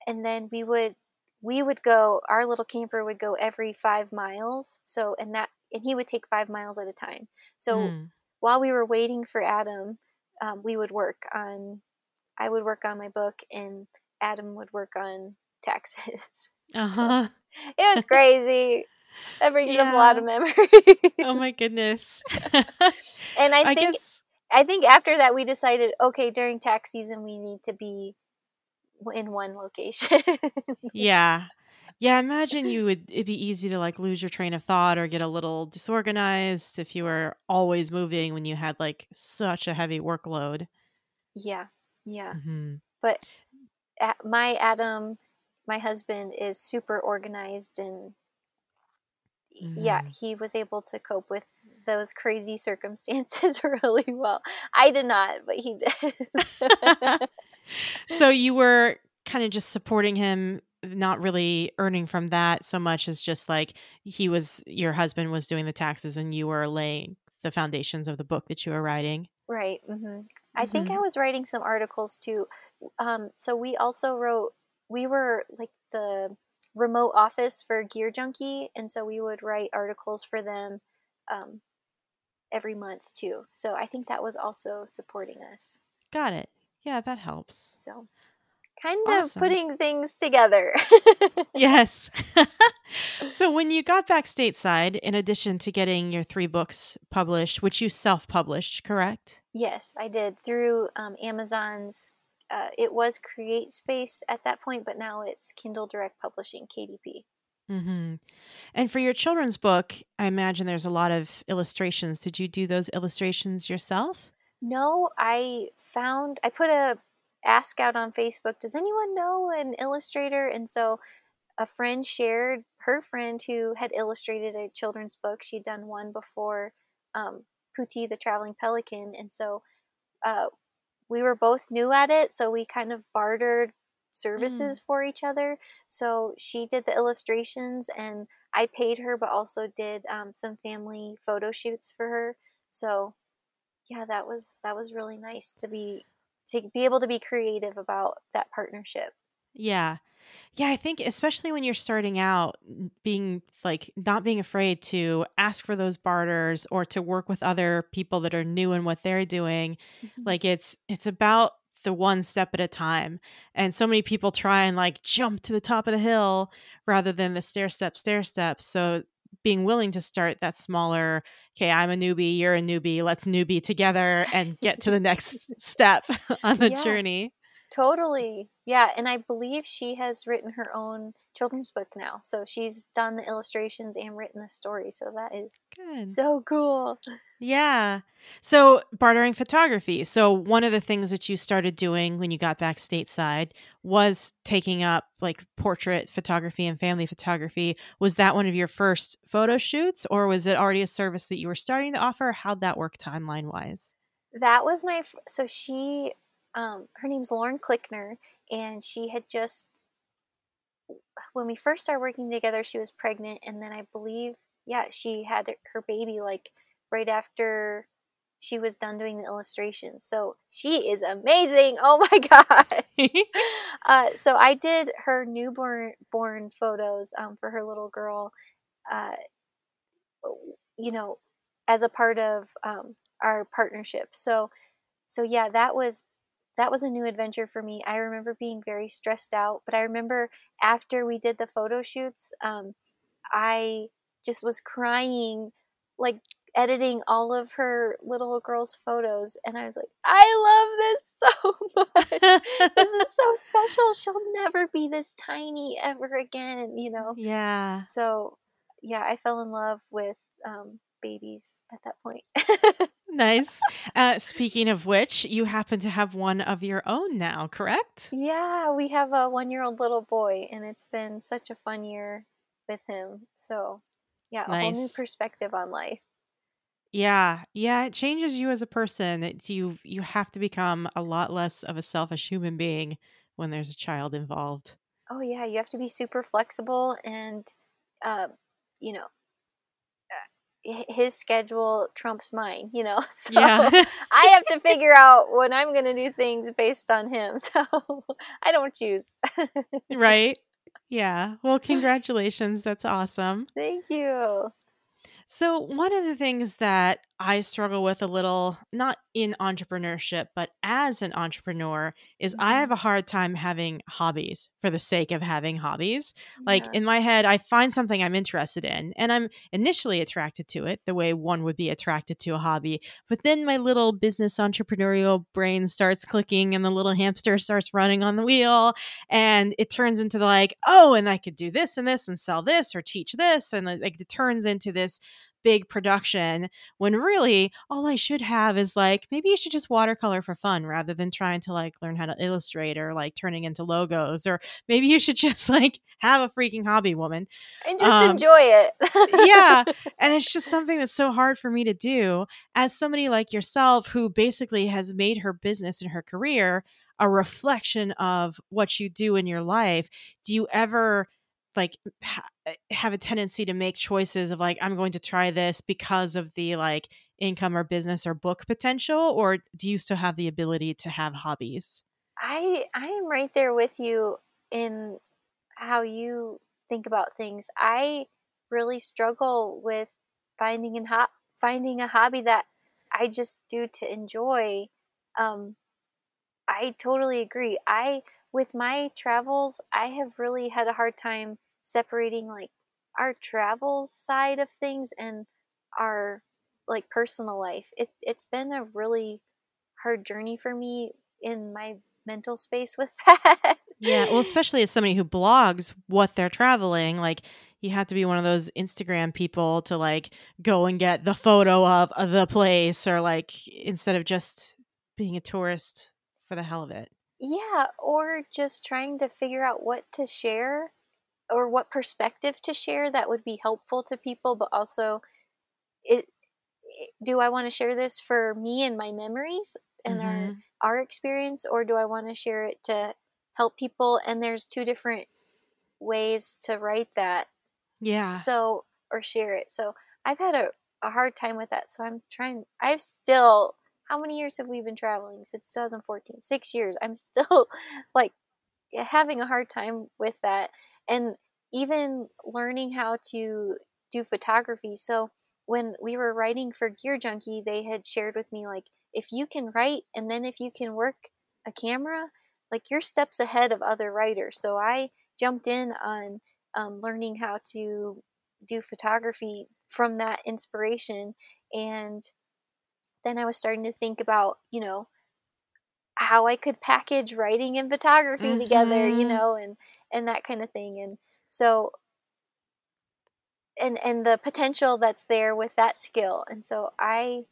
and then we would we would go our little camper would go every five miles so and that and he would take five miles at a time so Mm. while we were waiting for adam um, we would work on i would work on my book and adam would work on taxes (laughs) Uh-huh. it was (laughs) crazy that brings up a lot of memories oh my goodness. (laughs) and i I think guess i think after that we decided okay during tax season we need to be in one location yeah. Yeah, imagine you would it'd be easy to like lose your train of thought or get a little disorganized if you were always moving when you had like such a heavy workload. yeah yeah hmm but my Adam, my husband, is super organized and yeah, Mhm. he was able to cope with those crazy circumstances (laughs) really well. I did not, but he did. (laughs) so you were kind of just supporting him, not really earning from that so much as just like he was your husband was doing the taxes and you were laying the foundations of the book that you were writing. right. hmm I think I Mhm. was writing some articles too. Um, so we also wrote. We were like the remote office for Gear Junkie, and so we would write articles for them um, every month too. So I think that was also supporting us. Got it. Yeah, that helps. So kind Awesome. of putting things together. (laughs) Yes. (laughs) so when you got back stateside, in addition to getting your three books published, which you self-published, correct? yes, I did through um, Amazon's. Uh, it was Create Space at that point, but now it's Kindle Direct Publishing (KDP). Mm-hmm. And for your children's book, I imagine there's a lot of illustrations. Did you do those illustrations yourself? No, I found I put a ask out on Facebook. Does anyone know an illustrator? And so a friend shared her friend who had illustrated a children's book. She'd done one before, um, Pootie the Traveling Pelican, and so uh, we were both new at it. So we kind of bartered services for each other. So she did the illustrations, and I paid her, but also did um, some family photo shoots for her. So yeah, that was that was really nice to be to be able to be creative about that partnership. Yeah. Yeah, I think especially when you're starting out, being like not being afraid to ask for those barters or to work with other people that are new in what they're doing. Mm-hmm. Like it's it's about the one step at a time. And so many people try and like jump to the top of the hill rather than the stair step, stair step. So being willing to start that smaller, okay, I'm a newbie, you're a newbie, let's newbie together and get to the next (laughs) step (laughs) on the Yeah. journey. Totally. Yeah, and I believe she has written her own children's book now. So she's done the illustrations and written the story. So that is Good. so cool. Yeah. So, bartering photography. So, one of the things that you started doing when you got back stateside was taking up like portrait photography and family photography. Was that one of your first photo shoots, or was it already a service that you were starting to offer? How'd that work timeline wise? That was my f- so she um her name's Lauren Klickner and she had just when we first started working together she was pregnant and then I believe yeah, she had her baby like right after she was done doing the illustrations. So she is amazing. Oh my (laughs) gosh. (laughs) uh, so I did her newborn born photos um, for her little girl, uh, you know, as a part of um, our partnership. So, so yeah, that was that was a new adventure for me. I remember being very stressed out, but I remember after we did the photo shoots, um, I just was crying, like editing all of her little girl's photos, and I was like, I love this so (laughs) much this is (laughs) so special. She'll never be this tiny ever again, you know. yeah. So, yeah, I fell in love with um, babies at that point. Nice. (laughs) Uh, speaking of which, you happen to have one of your own now, correct? yeah, we have a one-year-old little boy, and it's been such a fun year with him. So, yeah, a whole new perspective on life. Yeah, yeah, it changes you as a person. It, you you have to become a lot less of a selfish human being when there's a child involved. Oh yeah, you have to be super flexible and, uh, you know, his schedule trumps mine, you know. (laughs) So Yeah. (laughs) I have to figure out when I'm going to do things based on him. (laughs) So I don't choose. right? Yeah. Well, congratulations. That's awesome. Thank you. So, one of the things that I struggle with a little, not in entrepreneurship, but as an entrepreneur, is I Mhm. have a hard time having hobbies for the sake of having hobbies. Like in my head, I find something I'm interested in and I'm initially attracted to it the way one would be attracted to a hobby. But then my little business entrepreneurial brain starts clicking and the little hamster starts running on the wheel and it turns into like, oh, and I could do this and this and sell this or teach this. And like it turns into this big production when really all I should have is like maybe you should just watercolor for fun rather than trying to like learn how to illustrate or like turning into logos or maybe you should (laughs) just like have a freaking hobby woman. And just um, enjoy it. Yeah. (laughs) And it's just something that's so hard for me to do as somebody like yourself who basically has made her business and her career a reflection of what you do in your life. Do you ever like have a tendency to make choices of like I'm going to try this because of the like income or business or book potential or do you still have the ability to have hobbies? I I am right there with you in how you think about things. I really struggle with finding an ho- finding a hobby that I just do to enjoy. Um, I totally agree. I with my travels, I have really had a hard time separating like our travels side of things and our like personal life. It it's been a really hard journey for me in my mental space with (laughs) that. Yeah, well, especially as somebody who blogs what they're traveling, like you have to be one of those Instagram people to like go and get the photo of uh, the place or like instead of just being a tourist for the hell of it. Yeah, or just trying to figure out what to share or what perspective to share that would be helpful to people, but also it, do I want to share this for me and my memories and our Mhm. our experience or do I want to share it to help people and there's two different ways to write that. Yeah. So or share it. So I've had a, a hard time with that. So I'm trying I've still how many years have we been traveling since 2014? 6 years. I'm still (laughs) like having a hard time with that and even learning how to do photography. So when we were writing for Gear Junkie, they had shared with me like if you can write and then if you can work a camera, like you're steps ahead of other writers. So I jumped in on um, learning how to do photography from that inspiration and then I was starting to think about, you know, how I could package writing and photography together, you Mhm. know, and and that kind of thing. And so and and the potential that's there with that skill. And so I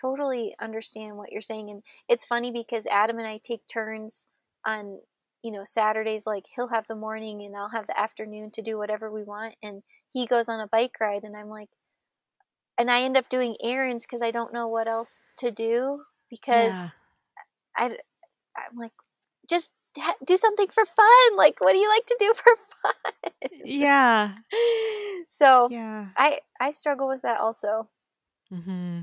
totally understand what you're saying and it's funny because Adam and I take turns on you know Saturdays like he'll have the morning and I'll have the afternoon to do whatever we want and he goes on a bike ride and I'm like and I end up doing errands cuz I don't know what else to do because yeah. I I'm like just ha- do something for fun like what do you like to do for fun Yeah. (laughs) so Yeah. I I struggle with that also hmm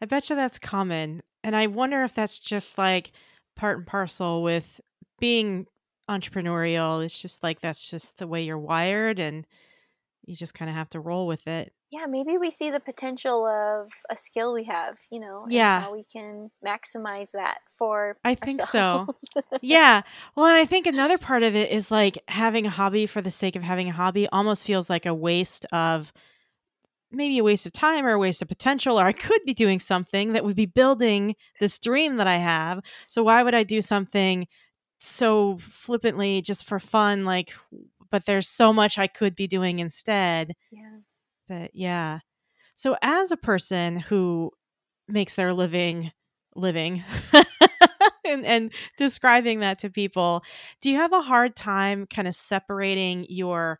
I bet you that's common. And I wonder if that's just like part and parcel with being entrepreneurial. It's just like that's just the way you're wired and you just kind of have to roll with it. Yeah, maybe we see the potential of a skill we have, you know, and Yeah. how we can maximize that for I think so. (laughs) Yeah. Well, and I think another part of it is like having a hobby for the sake of having a hobby almost feels like a waste of maybe a waste of time or a waste of potential, or I could be doing something that would be building this dream that I have. So why would I do something so flippantly just for fun? Like, but there's so much I could be doing instead yeah. That, yeah. So as a person who makes their living living (laughs) and, and describing that to people, do you have a hard time kind of separating your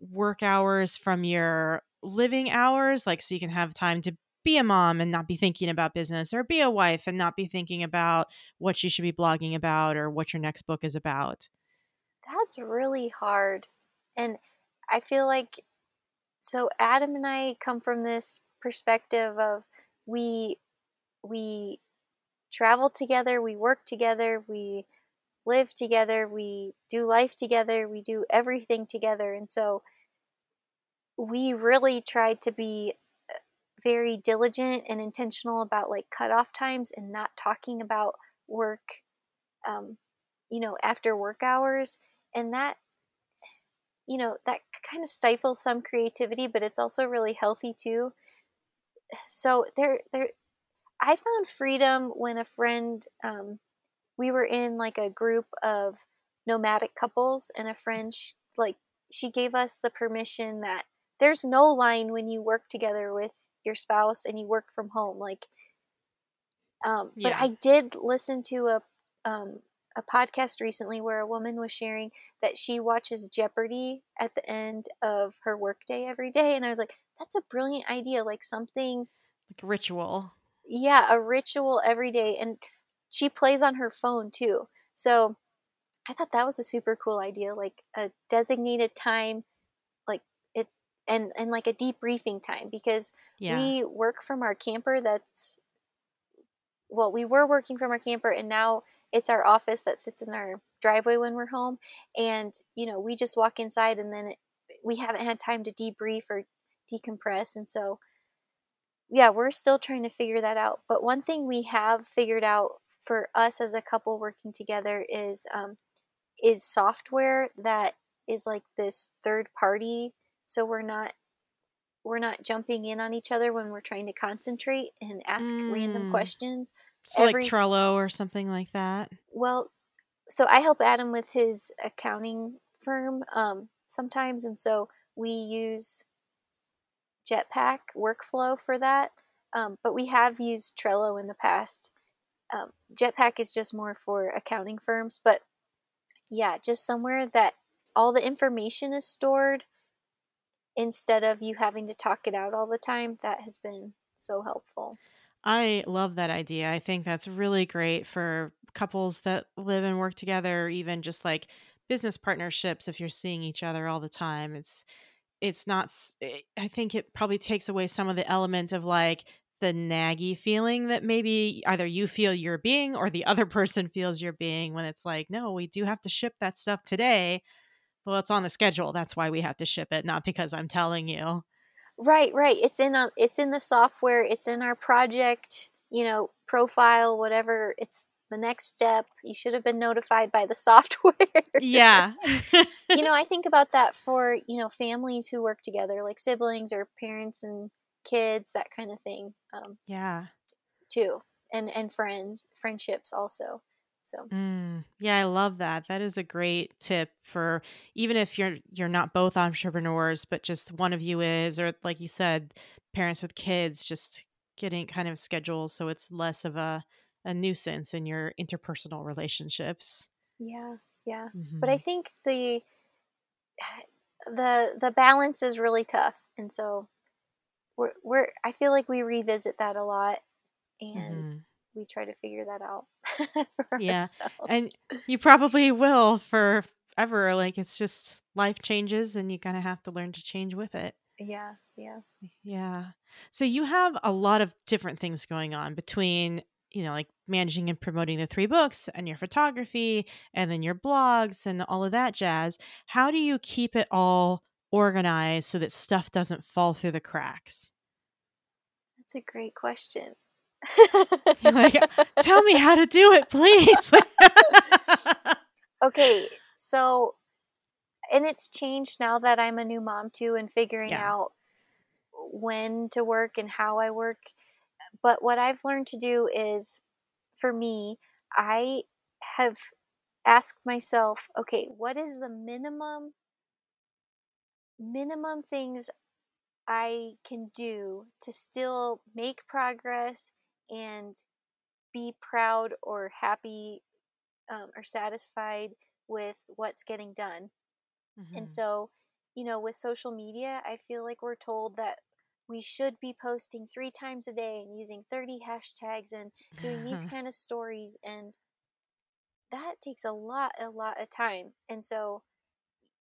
work hours from your living hours? Like, so you can have time to be a mom and not be thinking about business, or be a wife and not be thinking about what you should be blogging about or what your next book is about? That's really hard. And I feel like so Adam and I come from this perspective of we we travel together, we work together, we live together, we do life together, we do everything together. And so we really tried to be uh, very diligent and intentional about like cutoff times and not talking about work, um, you know, after work hours. And that, you know, that kind of stifles some creativity, but it's also really healthy too. (sighs) So there, there, I found freedom when a friend, um, we were in like a group of nomadic couples, and a friend, sh- like, she gave us the permission that there's no line when you work together with your spouse and you work from home. Like, um, but Yeah. I did listen to a um, a podcast recently where a woman was sharing that she watches Jeopardy at the end of her workday every day, and I was like, that's a brilliant idea. Like something Like a ritual. yeah, a ritual every day. And she plays on her phone too. So I thought that was a super cool idea, like a designated time, like it, and and like a debriefing time because Yeah. we work from our camper. That's well, we were working from our camper, and now it's our office that sits in our driveway when we're home. And you know, we just walk inside, and then it, we haven't had time to debrief or decompress, and so yeah, we're still trying to figure that out. But one thing we have figured out for us as a couple working together is um, is software that is like this third party. So we're not we're not jumping in on each other when we're trying to concentrate and ask random Mm. questions. So every- like Trello or something like that. Well, so I help Adam with his accounting firm um, sometimes, and so we use Jetpack workflow for that. Um, but we have used Trello in the past. Um, Jetpack is just more for accounting firms, but yeah, just somewhere that all the information is stored instead of you having to talk it out all the time. That has been so helpful. I love that idea. I think that's really great for couples that live and work together, even just like business partnerships if you're seeing each other all the time. It's it's not eh, I think it probably takes away some of the element of like the naggy feeling that maybe either you feel you're being or the other (laughs) person feels you're being when it's like, no, we do have to ship that stuff today. Well, it's on the schedule. That's why we have to ship it, not because I'm telling you. Right, right. It's in a it's in the software, it's in our project, you know, profile, whatever. It's the next step. You should have been notified by the (laughs) software. Yeah. you know, (laughs) I think about that for, you know, families who work together, like siblings or parents and kids, that kind of thing, um, yeah. too. And and friends, friendships also. So Mm, yeah, I love that. That is a great tip for even if you're you're not both entrepreneurs, but just one of you is, or like you said, parents with kids, just getting kind of scheduled so it's less of a a nuisance in your interpersonal relationships. yeah, yeah. But I Mhm. think the (sighs) the the balance is really tough. And so we're we're I feel like we revisit that a lot and Mhm. we try to figure that out (laughs) Yeah. ourselves. And you probably will forever. Like it's just life changes and you kind of have to learn to change with it. yeah, yeah. Yeah. So you have a lot of different things going on between, you know, like managing and promoting the three books and your photography and then your blogs and all of that jazz. How do you keep it all organized so that stuff doesn't fall through the cracks? That's a great question. Like, Tell me how to do it, please. (laughs) okay, so and it's changed now that I'm a new mom too and figuring Yeah. out when to work and how I work. But what I've learned to do is for me, I have asked myself, okay, what is the minimum minimum things I can do to still make progress and be proud or happy um, or satisfied with what's getting done. And Mhm. so, you know, with social media, I feel like we're told that we should be posting three times a day and using 30 hashtags and doing these (laughs) kind of stories. And that takes a lot, a lot of time. And so,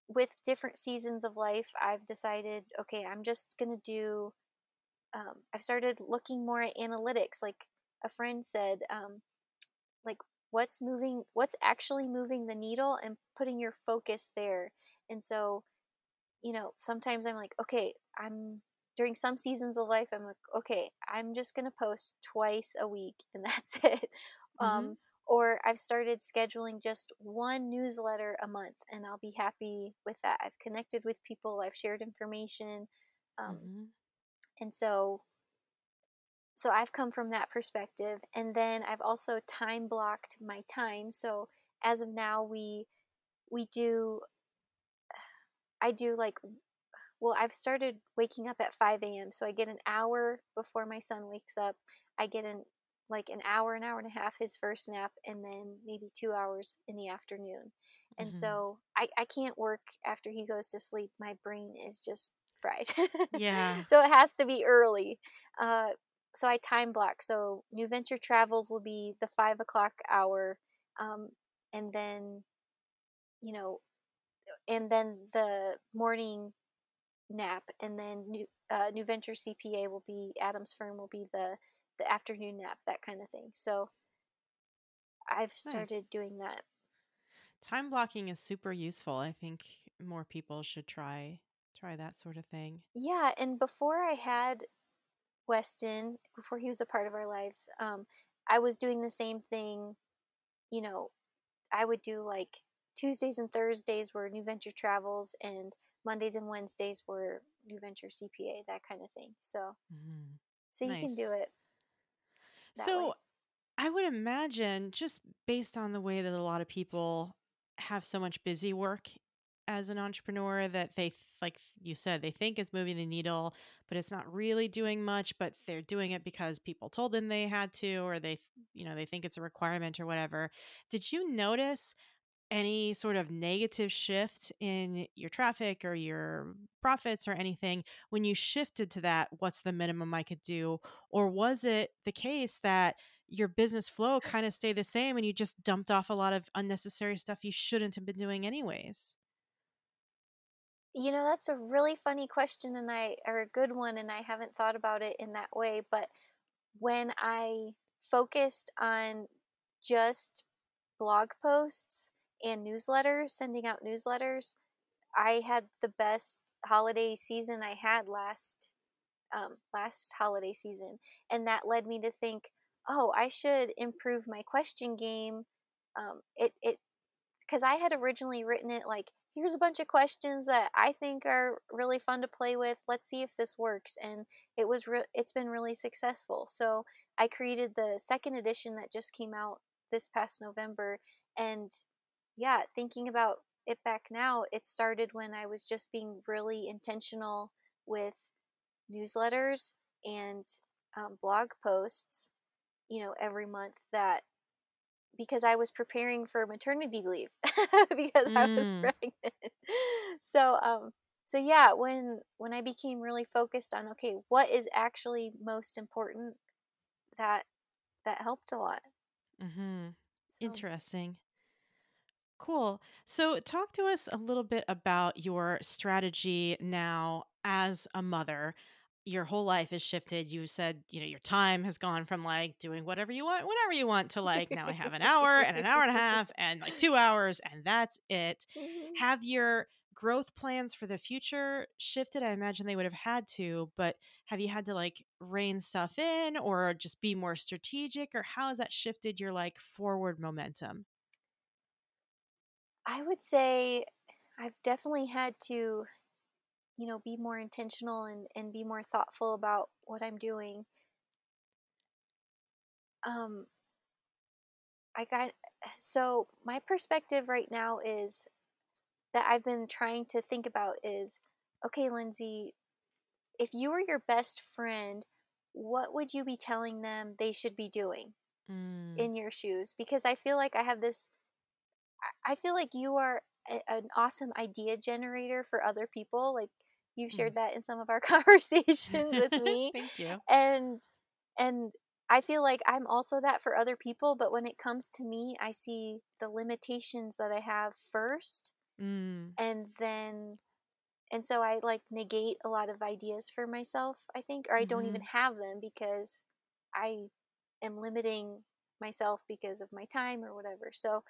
with different seasons of life, I've decided, okay, I'm just going to do um, I've started looking more at analytics. Like a friend said, um, like what's moving, what's actually moving the needle, and putting your focus there. And so, you know, sometimes I'm like, okay, I'm during some seasons of life, I'm like, okay, I'm just gonna post twice a week, (laughs) and that's it. Mm-hmm. Um, or I've started scheduling just one newsletter a month, and I'll be happy with that. I've connected with people, I've shared information, um, hmm and so so I've come from that perspective, and then I've also time blocked my time. So as of now, we we do I do like well, I've started waking up at 5 a.m. So I get an hour before my son wakes up. I get an like an hour, an hour and a half his first nap, and then maybe two hours in the afternoon. And hmm so I, I can't work after he goes to sleep. My brain is just fried. Yeah. (laughs) so it has to be early. Uh, so I time block. So NuVenture Travels will be the five o'clock hour. Um, and then, you know, and then the morning nap, and then new uh, NuVenture CPA will be Adam's firm will be the the afternoon nap, that kind of thing. So I've Nice. started doing that. Time blocking is super useful. I think more people should try try that sort of thing. Yeah, and before I had Weston, before he was a part of our lives, um, I was doing the same thing. You know, I would do like Tuesdays and Thursdays were NuVenture Travels, and Mondays and Wednesdays were NuVenture CPA, that kind of thing. So, hmm so you can do it So way. I would imagine, just based on the way that a lot of people have so much busy work as an entrepreneur, that they, th- like you said, they think is moving the needle, but it's not really doing much, but they're doing it because people told them they had to, or they, th- you know, they think it's a requirement or whatever. Did you notice any sort of negative shift in your traffic or your profits or anything? When you shifted to that what's the minimum i could do? Or was it the case that your business flow kind of stayed the same and you just dumped off a lot of unnecessary stuff you shouldn't have been doing anyways You know, that's a really funny question, and I, or a good one, and I haven't thought about it in that way. But when I focused on just blog posts and newsletters, sending out newsletters, I had the best holiday season I had last um, last holiday season, and that led me to think, oh, I should improve my question game. Um, it it because I had originally written it like, here's a bunch of questions that I think are really fun to play with. Let's see if this works, and it was re- it's been really successful. So I created the second edition that just came out this past November, and yeah, thinking about it back now, it started when I was just being really intentional with newsletters and um, blog posts, you know, every month that because I was preparing for maternity leave (laughs) because I was mm, pregnant. (laughs) So um so yeah, when when I became really focused on okay, what is actually most important, that that helped a lot. hmm So interesting Cool. So, talk to us a little bit about your strategy now as a mother. Your whole life has shifted. You said, you know, your time has gone from like doing whatever you want, whatever you want, to like now I have an hour and an hour and a (laughs) half and like two hours, and that's it. Mhm. Have your growth plans for the future shifted? I imagine they would have had to, but have you had to like rein stuff in or just be more strategic, or how has that shifted your like forward momentum? I would say I've definitely had to, you know, be more intentional and, and be more thoughtful about what I'm doing. Um, I got so my perspective right now is that I've been trying to think about is okay, Lindsey, if you were your best friend, what would you be telling them they should be doing Mm, in your shoes? Because I feel like I have this, I feel like you are a, an awesome idea generator for other people. Like you've mm. shared that in some of our (laughs) conversations with (laughs) me. Thank you. And, and, I feel like I'm also that for other people, but when it comes to me, I see the limitations that I have first Mm, and then and so I like negate a lot of ideas for myself, I think, or I don't even Mm-hmm. have them because I am limiting myself because of my time or whatever. So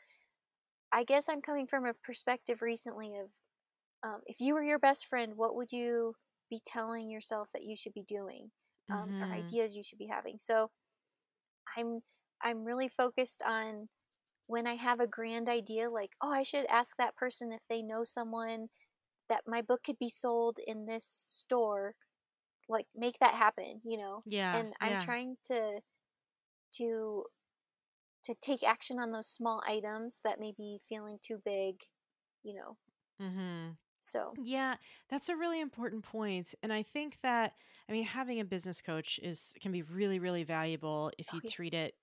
I guess I'm coming from a perspective recently of um, if you were your best friend, what would you be telling yourself that you should be doing um, or Mm-hmm. ideas you should be having? So I'm I'm really focused on when I have a grand idea, like oh, I should ask that person if they know someone that my book could be sold in this store. Like make that happen, you know. Yeah. And I'm yeah. trying to to to take action on those small items that may be feeling too big, you know. Mm-hmm. So Yeah, that's a really important point. And I think that I mean having a business coach is can be really really valuable if Oh, you yeah. treat it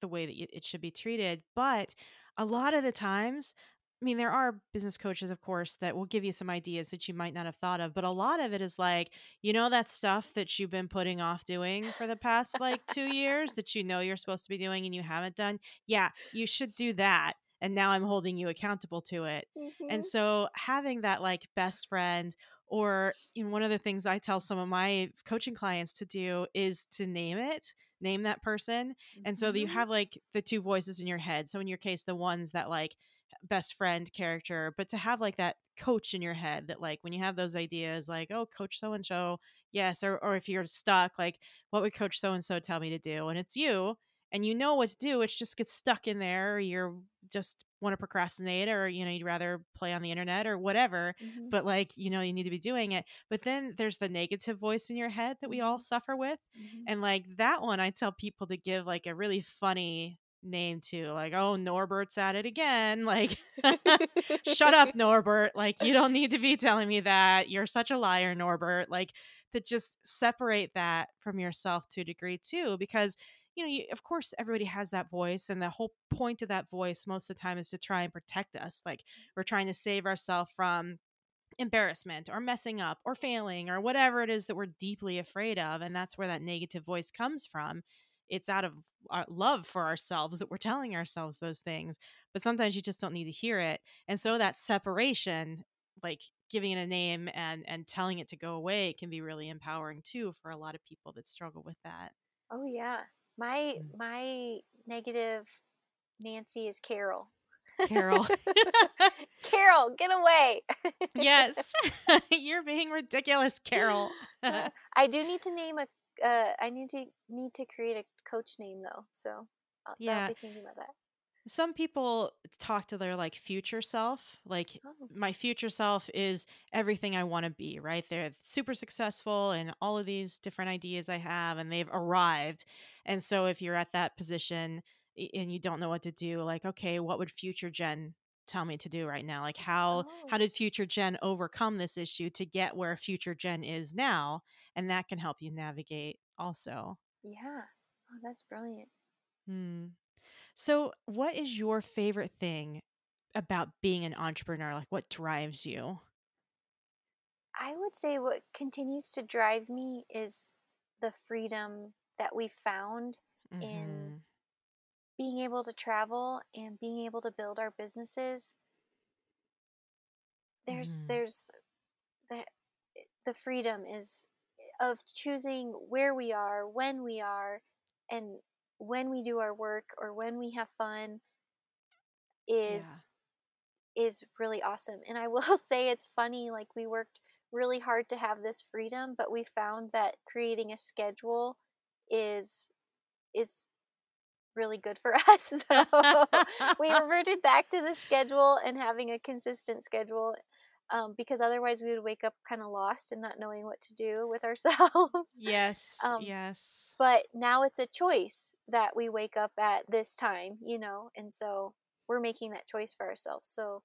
the way that it should be treated. But a lot of the times, I mean, there are business coaches, of course, that will give you some ideas that you might not have thought of. But a lot of it is like, you know, that stuff that you've been putting off doing for the past like two years that you know you're supposed to be doing and you haven't done. Yeah, you should do that. And now I'm holding you accountable to it. Mhm. And so having that like best friend or you know, one of the things I tell some of my coaching clients to do is to name it, name that person. And so you Mhm. have like the two voices in your head. So in your case, the ones that like best friend character, but to have like that coach in your head that like when you have those ideas, like, oh, coach so and so, yes, or or if you're stuck, like, what would coach so and so tell me to do? And it's you and you know what to do, it just gets stuck in there, or you're just want to procrastinate, or you know, you'd rather play on the internet or whatever Mhm. but like you know you need to be doing it but then there's the negative voice in your head that we all Mhm. suffer with Mhm. and like that one i tell people to give like a really funny name to like oh norbert's at it again (laughs) like (laughs) shut up norbert like you don't need to be telling me that you're such a liar norbert like to just separate that from yourself to a degree too because you know you, of course everybody has that voice and the whole point of that voice most of the time is to try and protect us like we're trying to save ourselves from embarrassment or messing up or failing or whatever it is that we're deeply afraid of and that's where that negative voice comes from it's out of our love for ourselves that we're telling ourselves those things but sometimes you just don't need to hear it and so that separation like giving it a name and and telling it to go away can be really empowering too for a lot of people that struggle with that Oh yeah. My Mm. my negative Nancy is Carol. carol (laughs) Carol, get away. (laughs) yes (laughs) you're being ridiculous carol I do need to name a uh, I need to need to create a coach name though. So I'll, Yeah. I'll be thinking about that. Some people talk to their like future self like Oh. my future self is everything i want to be right they're super successful and all of these different ideas i have and they've arrived and so if you're at that position and you don't know what to do like okay what would future jen tell me to do right now like how Oh. how did future jen overcome this issue to get where future jen is now and that can help you navigate also Yeah. Oh, that's brilliant. Hmm. So, what is your favorite thing about being an entrepreneur? Like, what drives you? I would say what continues to drive me is the freedom that we found in Mhm. being able to travel and being able to build our businesses. There's Mhm. there's the the freedom is of choosing where we are, when we are, and when we do our work or when we have fun is is really awesome. And I (laughs) will say it's funny like we worked really hard to have this freedom, but we found that creating a schedule is is really good for (laughs) us. So we (laughs) reverted back to the schedule and having a consistent schedule um, because otherwise we would wake up kind of lost and not knowing what to do with ourselves. (laughs) yes, Um, yes. But now it's a choice that we wake up at this time, you know, and so we're making that choice for ourselves. So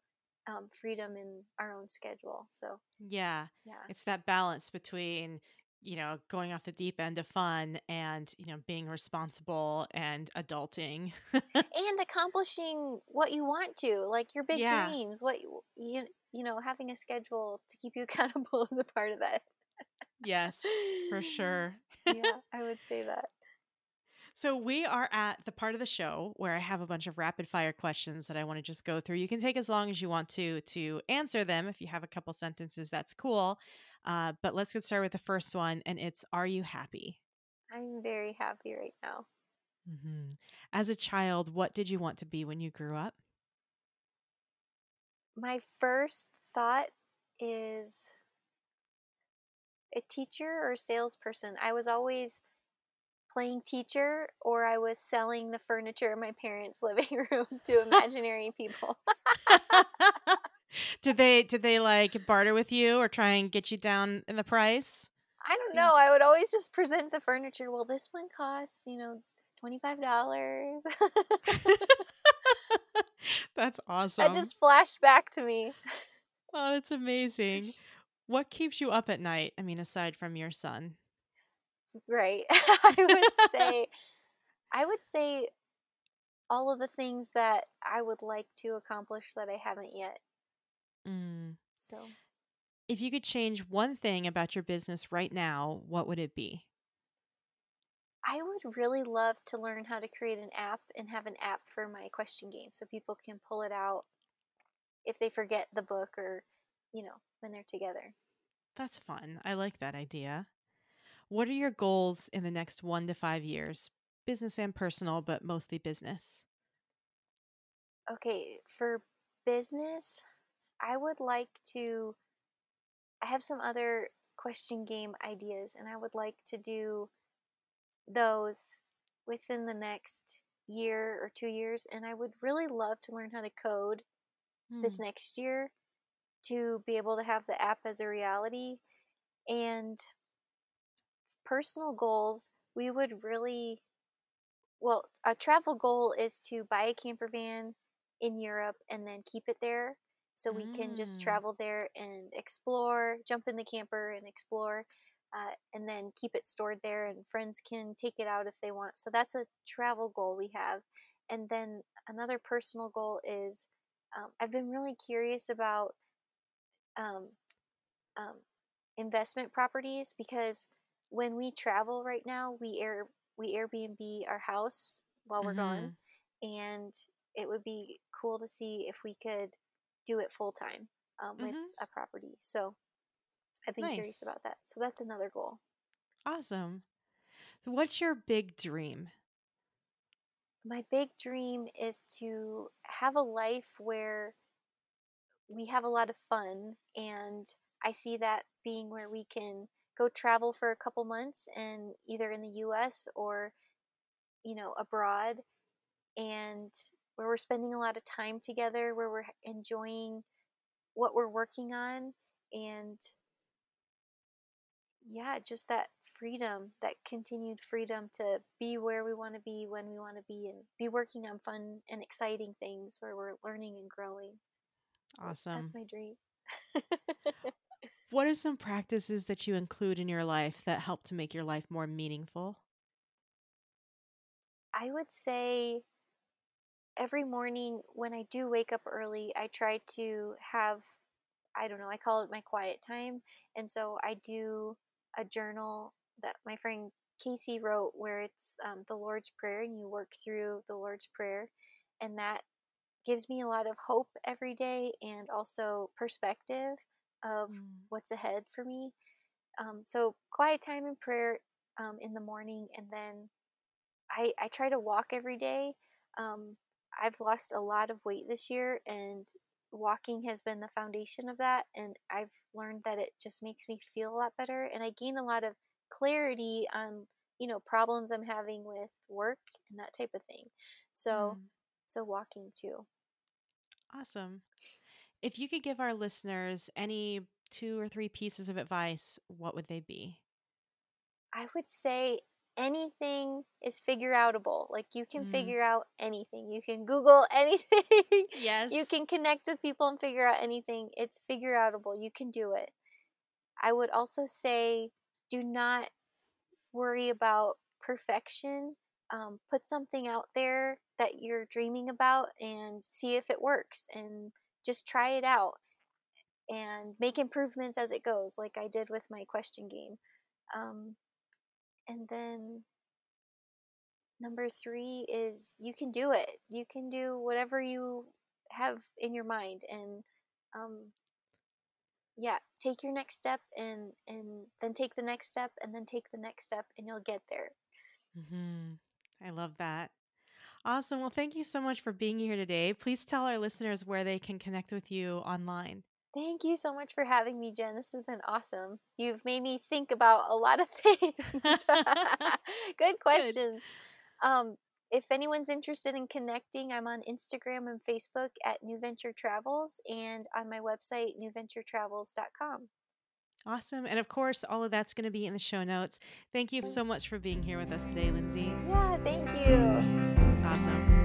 um, freedom in our own schedule. So Yeah. yeah, It's that balance between, you know, going off the deep end of fun and, you know, being responsible and adulting. (laughs) and accomplishing what you want to, like your big Yeah. dreams. What you you you know, having a schedule to keep you (laughs) accountable is a part of that. yes, for (laughs) sure. yeah, (laughs) I would say that. So, we are at the part of the show where I have a bunch of rapid fire questions that I want to just go through. You can take as long as you want to to answer them. If you have a couple sentences, that's cool. Uh, but let's get started with the first one, and it's Are you happy? I'm very happy right now. Mm-hmm. As a child, what did you want to be when you grew up? My first thought is a teacher or salesperson. I was always playing teacher or I was selling the furniture in my parents' (laughs) living room to imaginary people. did they did they like barter with you or try and get you down in the price? I don't know. I would always just present the furniture. Well, this one costs, you know, $25. (laughs) (laughs) (laughs) That's awesome. That just flashed back to me. Oh, that's amazing. What keeps you up at night? I mean, aside from your son. Right. (laughs) I would (laughs) say I would say all of the things that I would like to accomplish that I haven't yet. Mm. So, If you could change one thing about your business right now, what would it be? I would really love to learn how to create an app and have an app for my question game so people can pull it out if they forget the book or, you know, when they're together. That's fun. I like that idea. What are your goals in the next one to five years? Business and personal, but mostly business. Okay, for business, I would like to. I have some other question game ideas, and I would like to do those within the next year or two years. And I would really love to learn how to code this Hmm. next year to be able to have the app as a reality. And personal goals, we would really, well, a travel goal is to buy a camper van in Europe and then keep it there so we can just Mm. travel there and explore, jump in the camper and explore. Uh, and then keep it stored there, and friends can take it out if they want. So that's a travel goal we have. And then another personal goal is um, I've been really curious about um, um, investment properties because when we travel right now, we air we Airbnb our house while we're gone, and it would be cool to see if we could do it full time um, with Mhm. a property. So I've been curious about that. So that's another goal. Awesome. So, what's your big dream? My big dream is to have a life where we have a lot of fun and I see that being where we can go travel for a couple months and either in the US or you know abroad and where we're spending a lot of time together where we're enjoying what we're working on and yeah just that freedom that continued freedom to be where we want to be when we want to be and be working on fun and exciting things where we're learning and growing Awesome. that's my dream What are some practices that you include in your life that help to make your life more meaningful? I would say every morning when I do wake up early, I try to have, I don't know, I call it my quiet time. And so I do a journal that my friend Casey wrote where it's um, the Lord's Prayer and you work through the Lord's Prayer. And that gives me a lot of hope every day and also perspective of Mm. what's ahead for me. Um, so quiet time and prayer um, in the morning, and then I I try to walk every day. Um, I've lost a lot of weight this year, and walking has been the foundation of that. And I've learned that it just makes me feel a lot better, and I gain a lot of clarity on you know problems I'm having with work and that type of thing. So Mm. so walking too. Awesome. If you could give our listeners any two or three pieces of advice, what would they be? I would say anything is figure outable. Like you can Mm. figure out anything. You can Google (laughs) anything. Yes. you can connect with people and figure out anything. It's figure outable. You can do it. I would also say do not worry about perfection. Um, put something out there that you're dreaming about and see if it works and just try it out and make improvements as it goes, like I did with my question game. Um, and then number three is you can do it. You can do whatever you have in your mind, and um, yeah, take your next step, and and then take the next step, and then take the next step, and you'll get there. mm-hmm. I love that. Awesome. Well, thank you so much for being here today. Please tell our listeners where they can connect with you online. Thank you so much for having me, Jen. This has been awesome. You've made me think about a lot of (laughs) things. (laughs) Good questions. Um, if anyone's interested in connecting, I'm on Instagram and Facebook at NuVenture Travels and on my website, nuventuretravels.com. Awesome. And of course, all of that's going to be in the show notes. Thank you so much for being here with us today, Lindsey. Yeah, thank you. Awesome.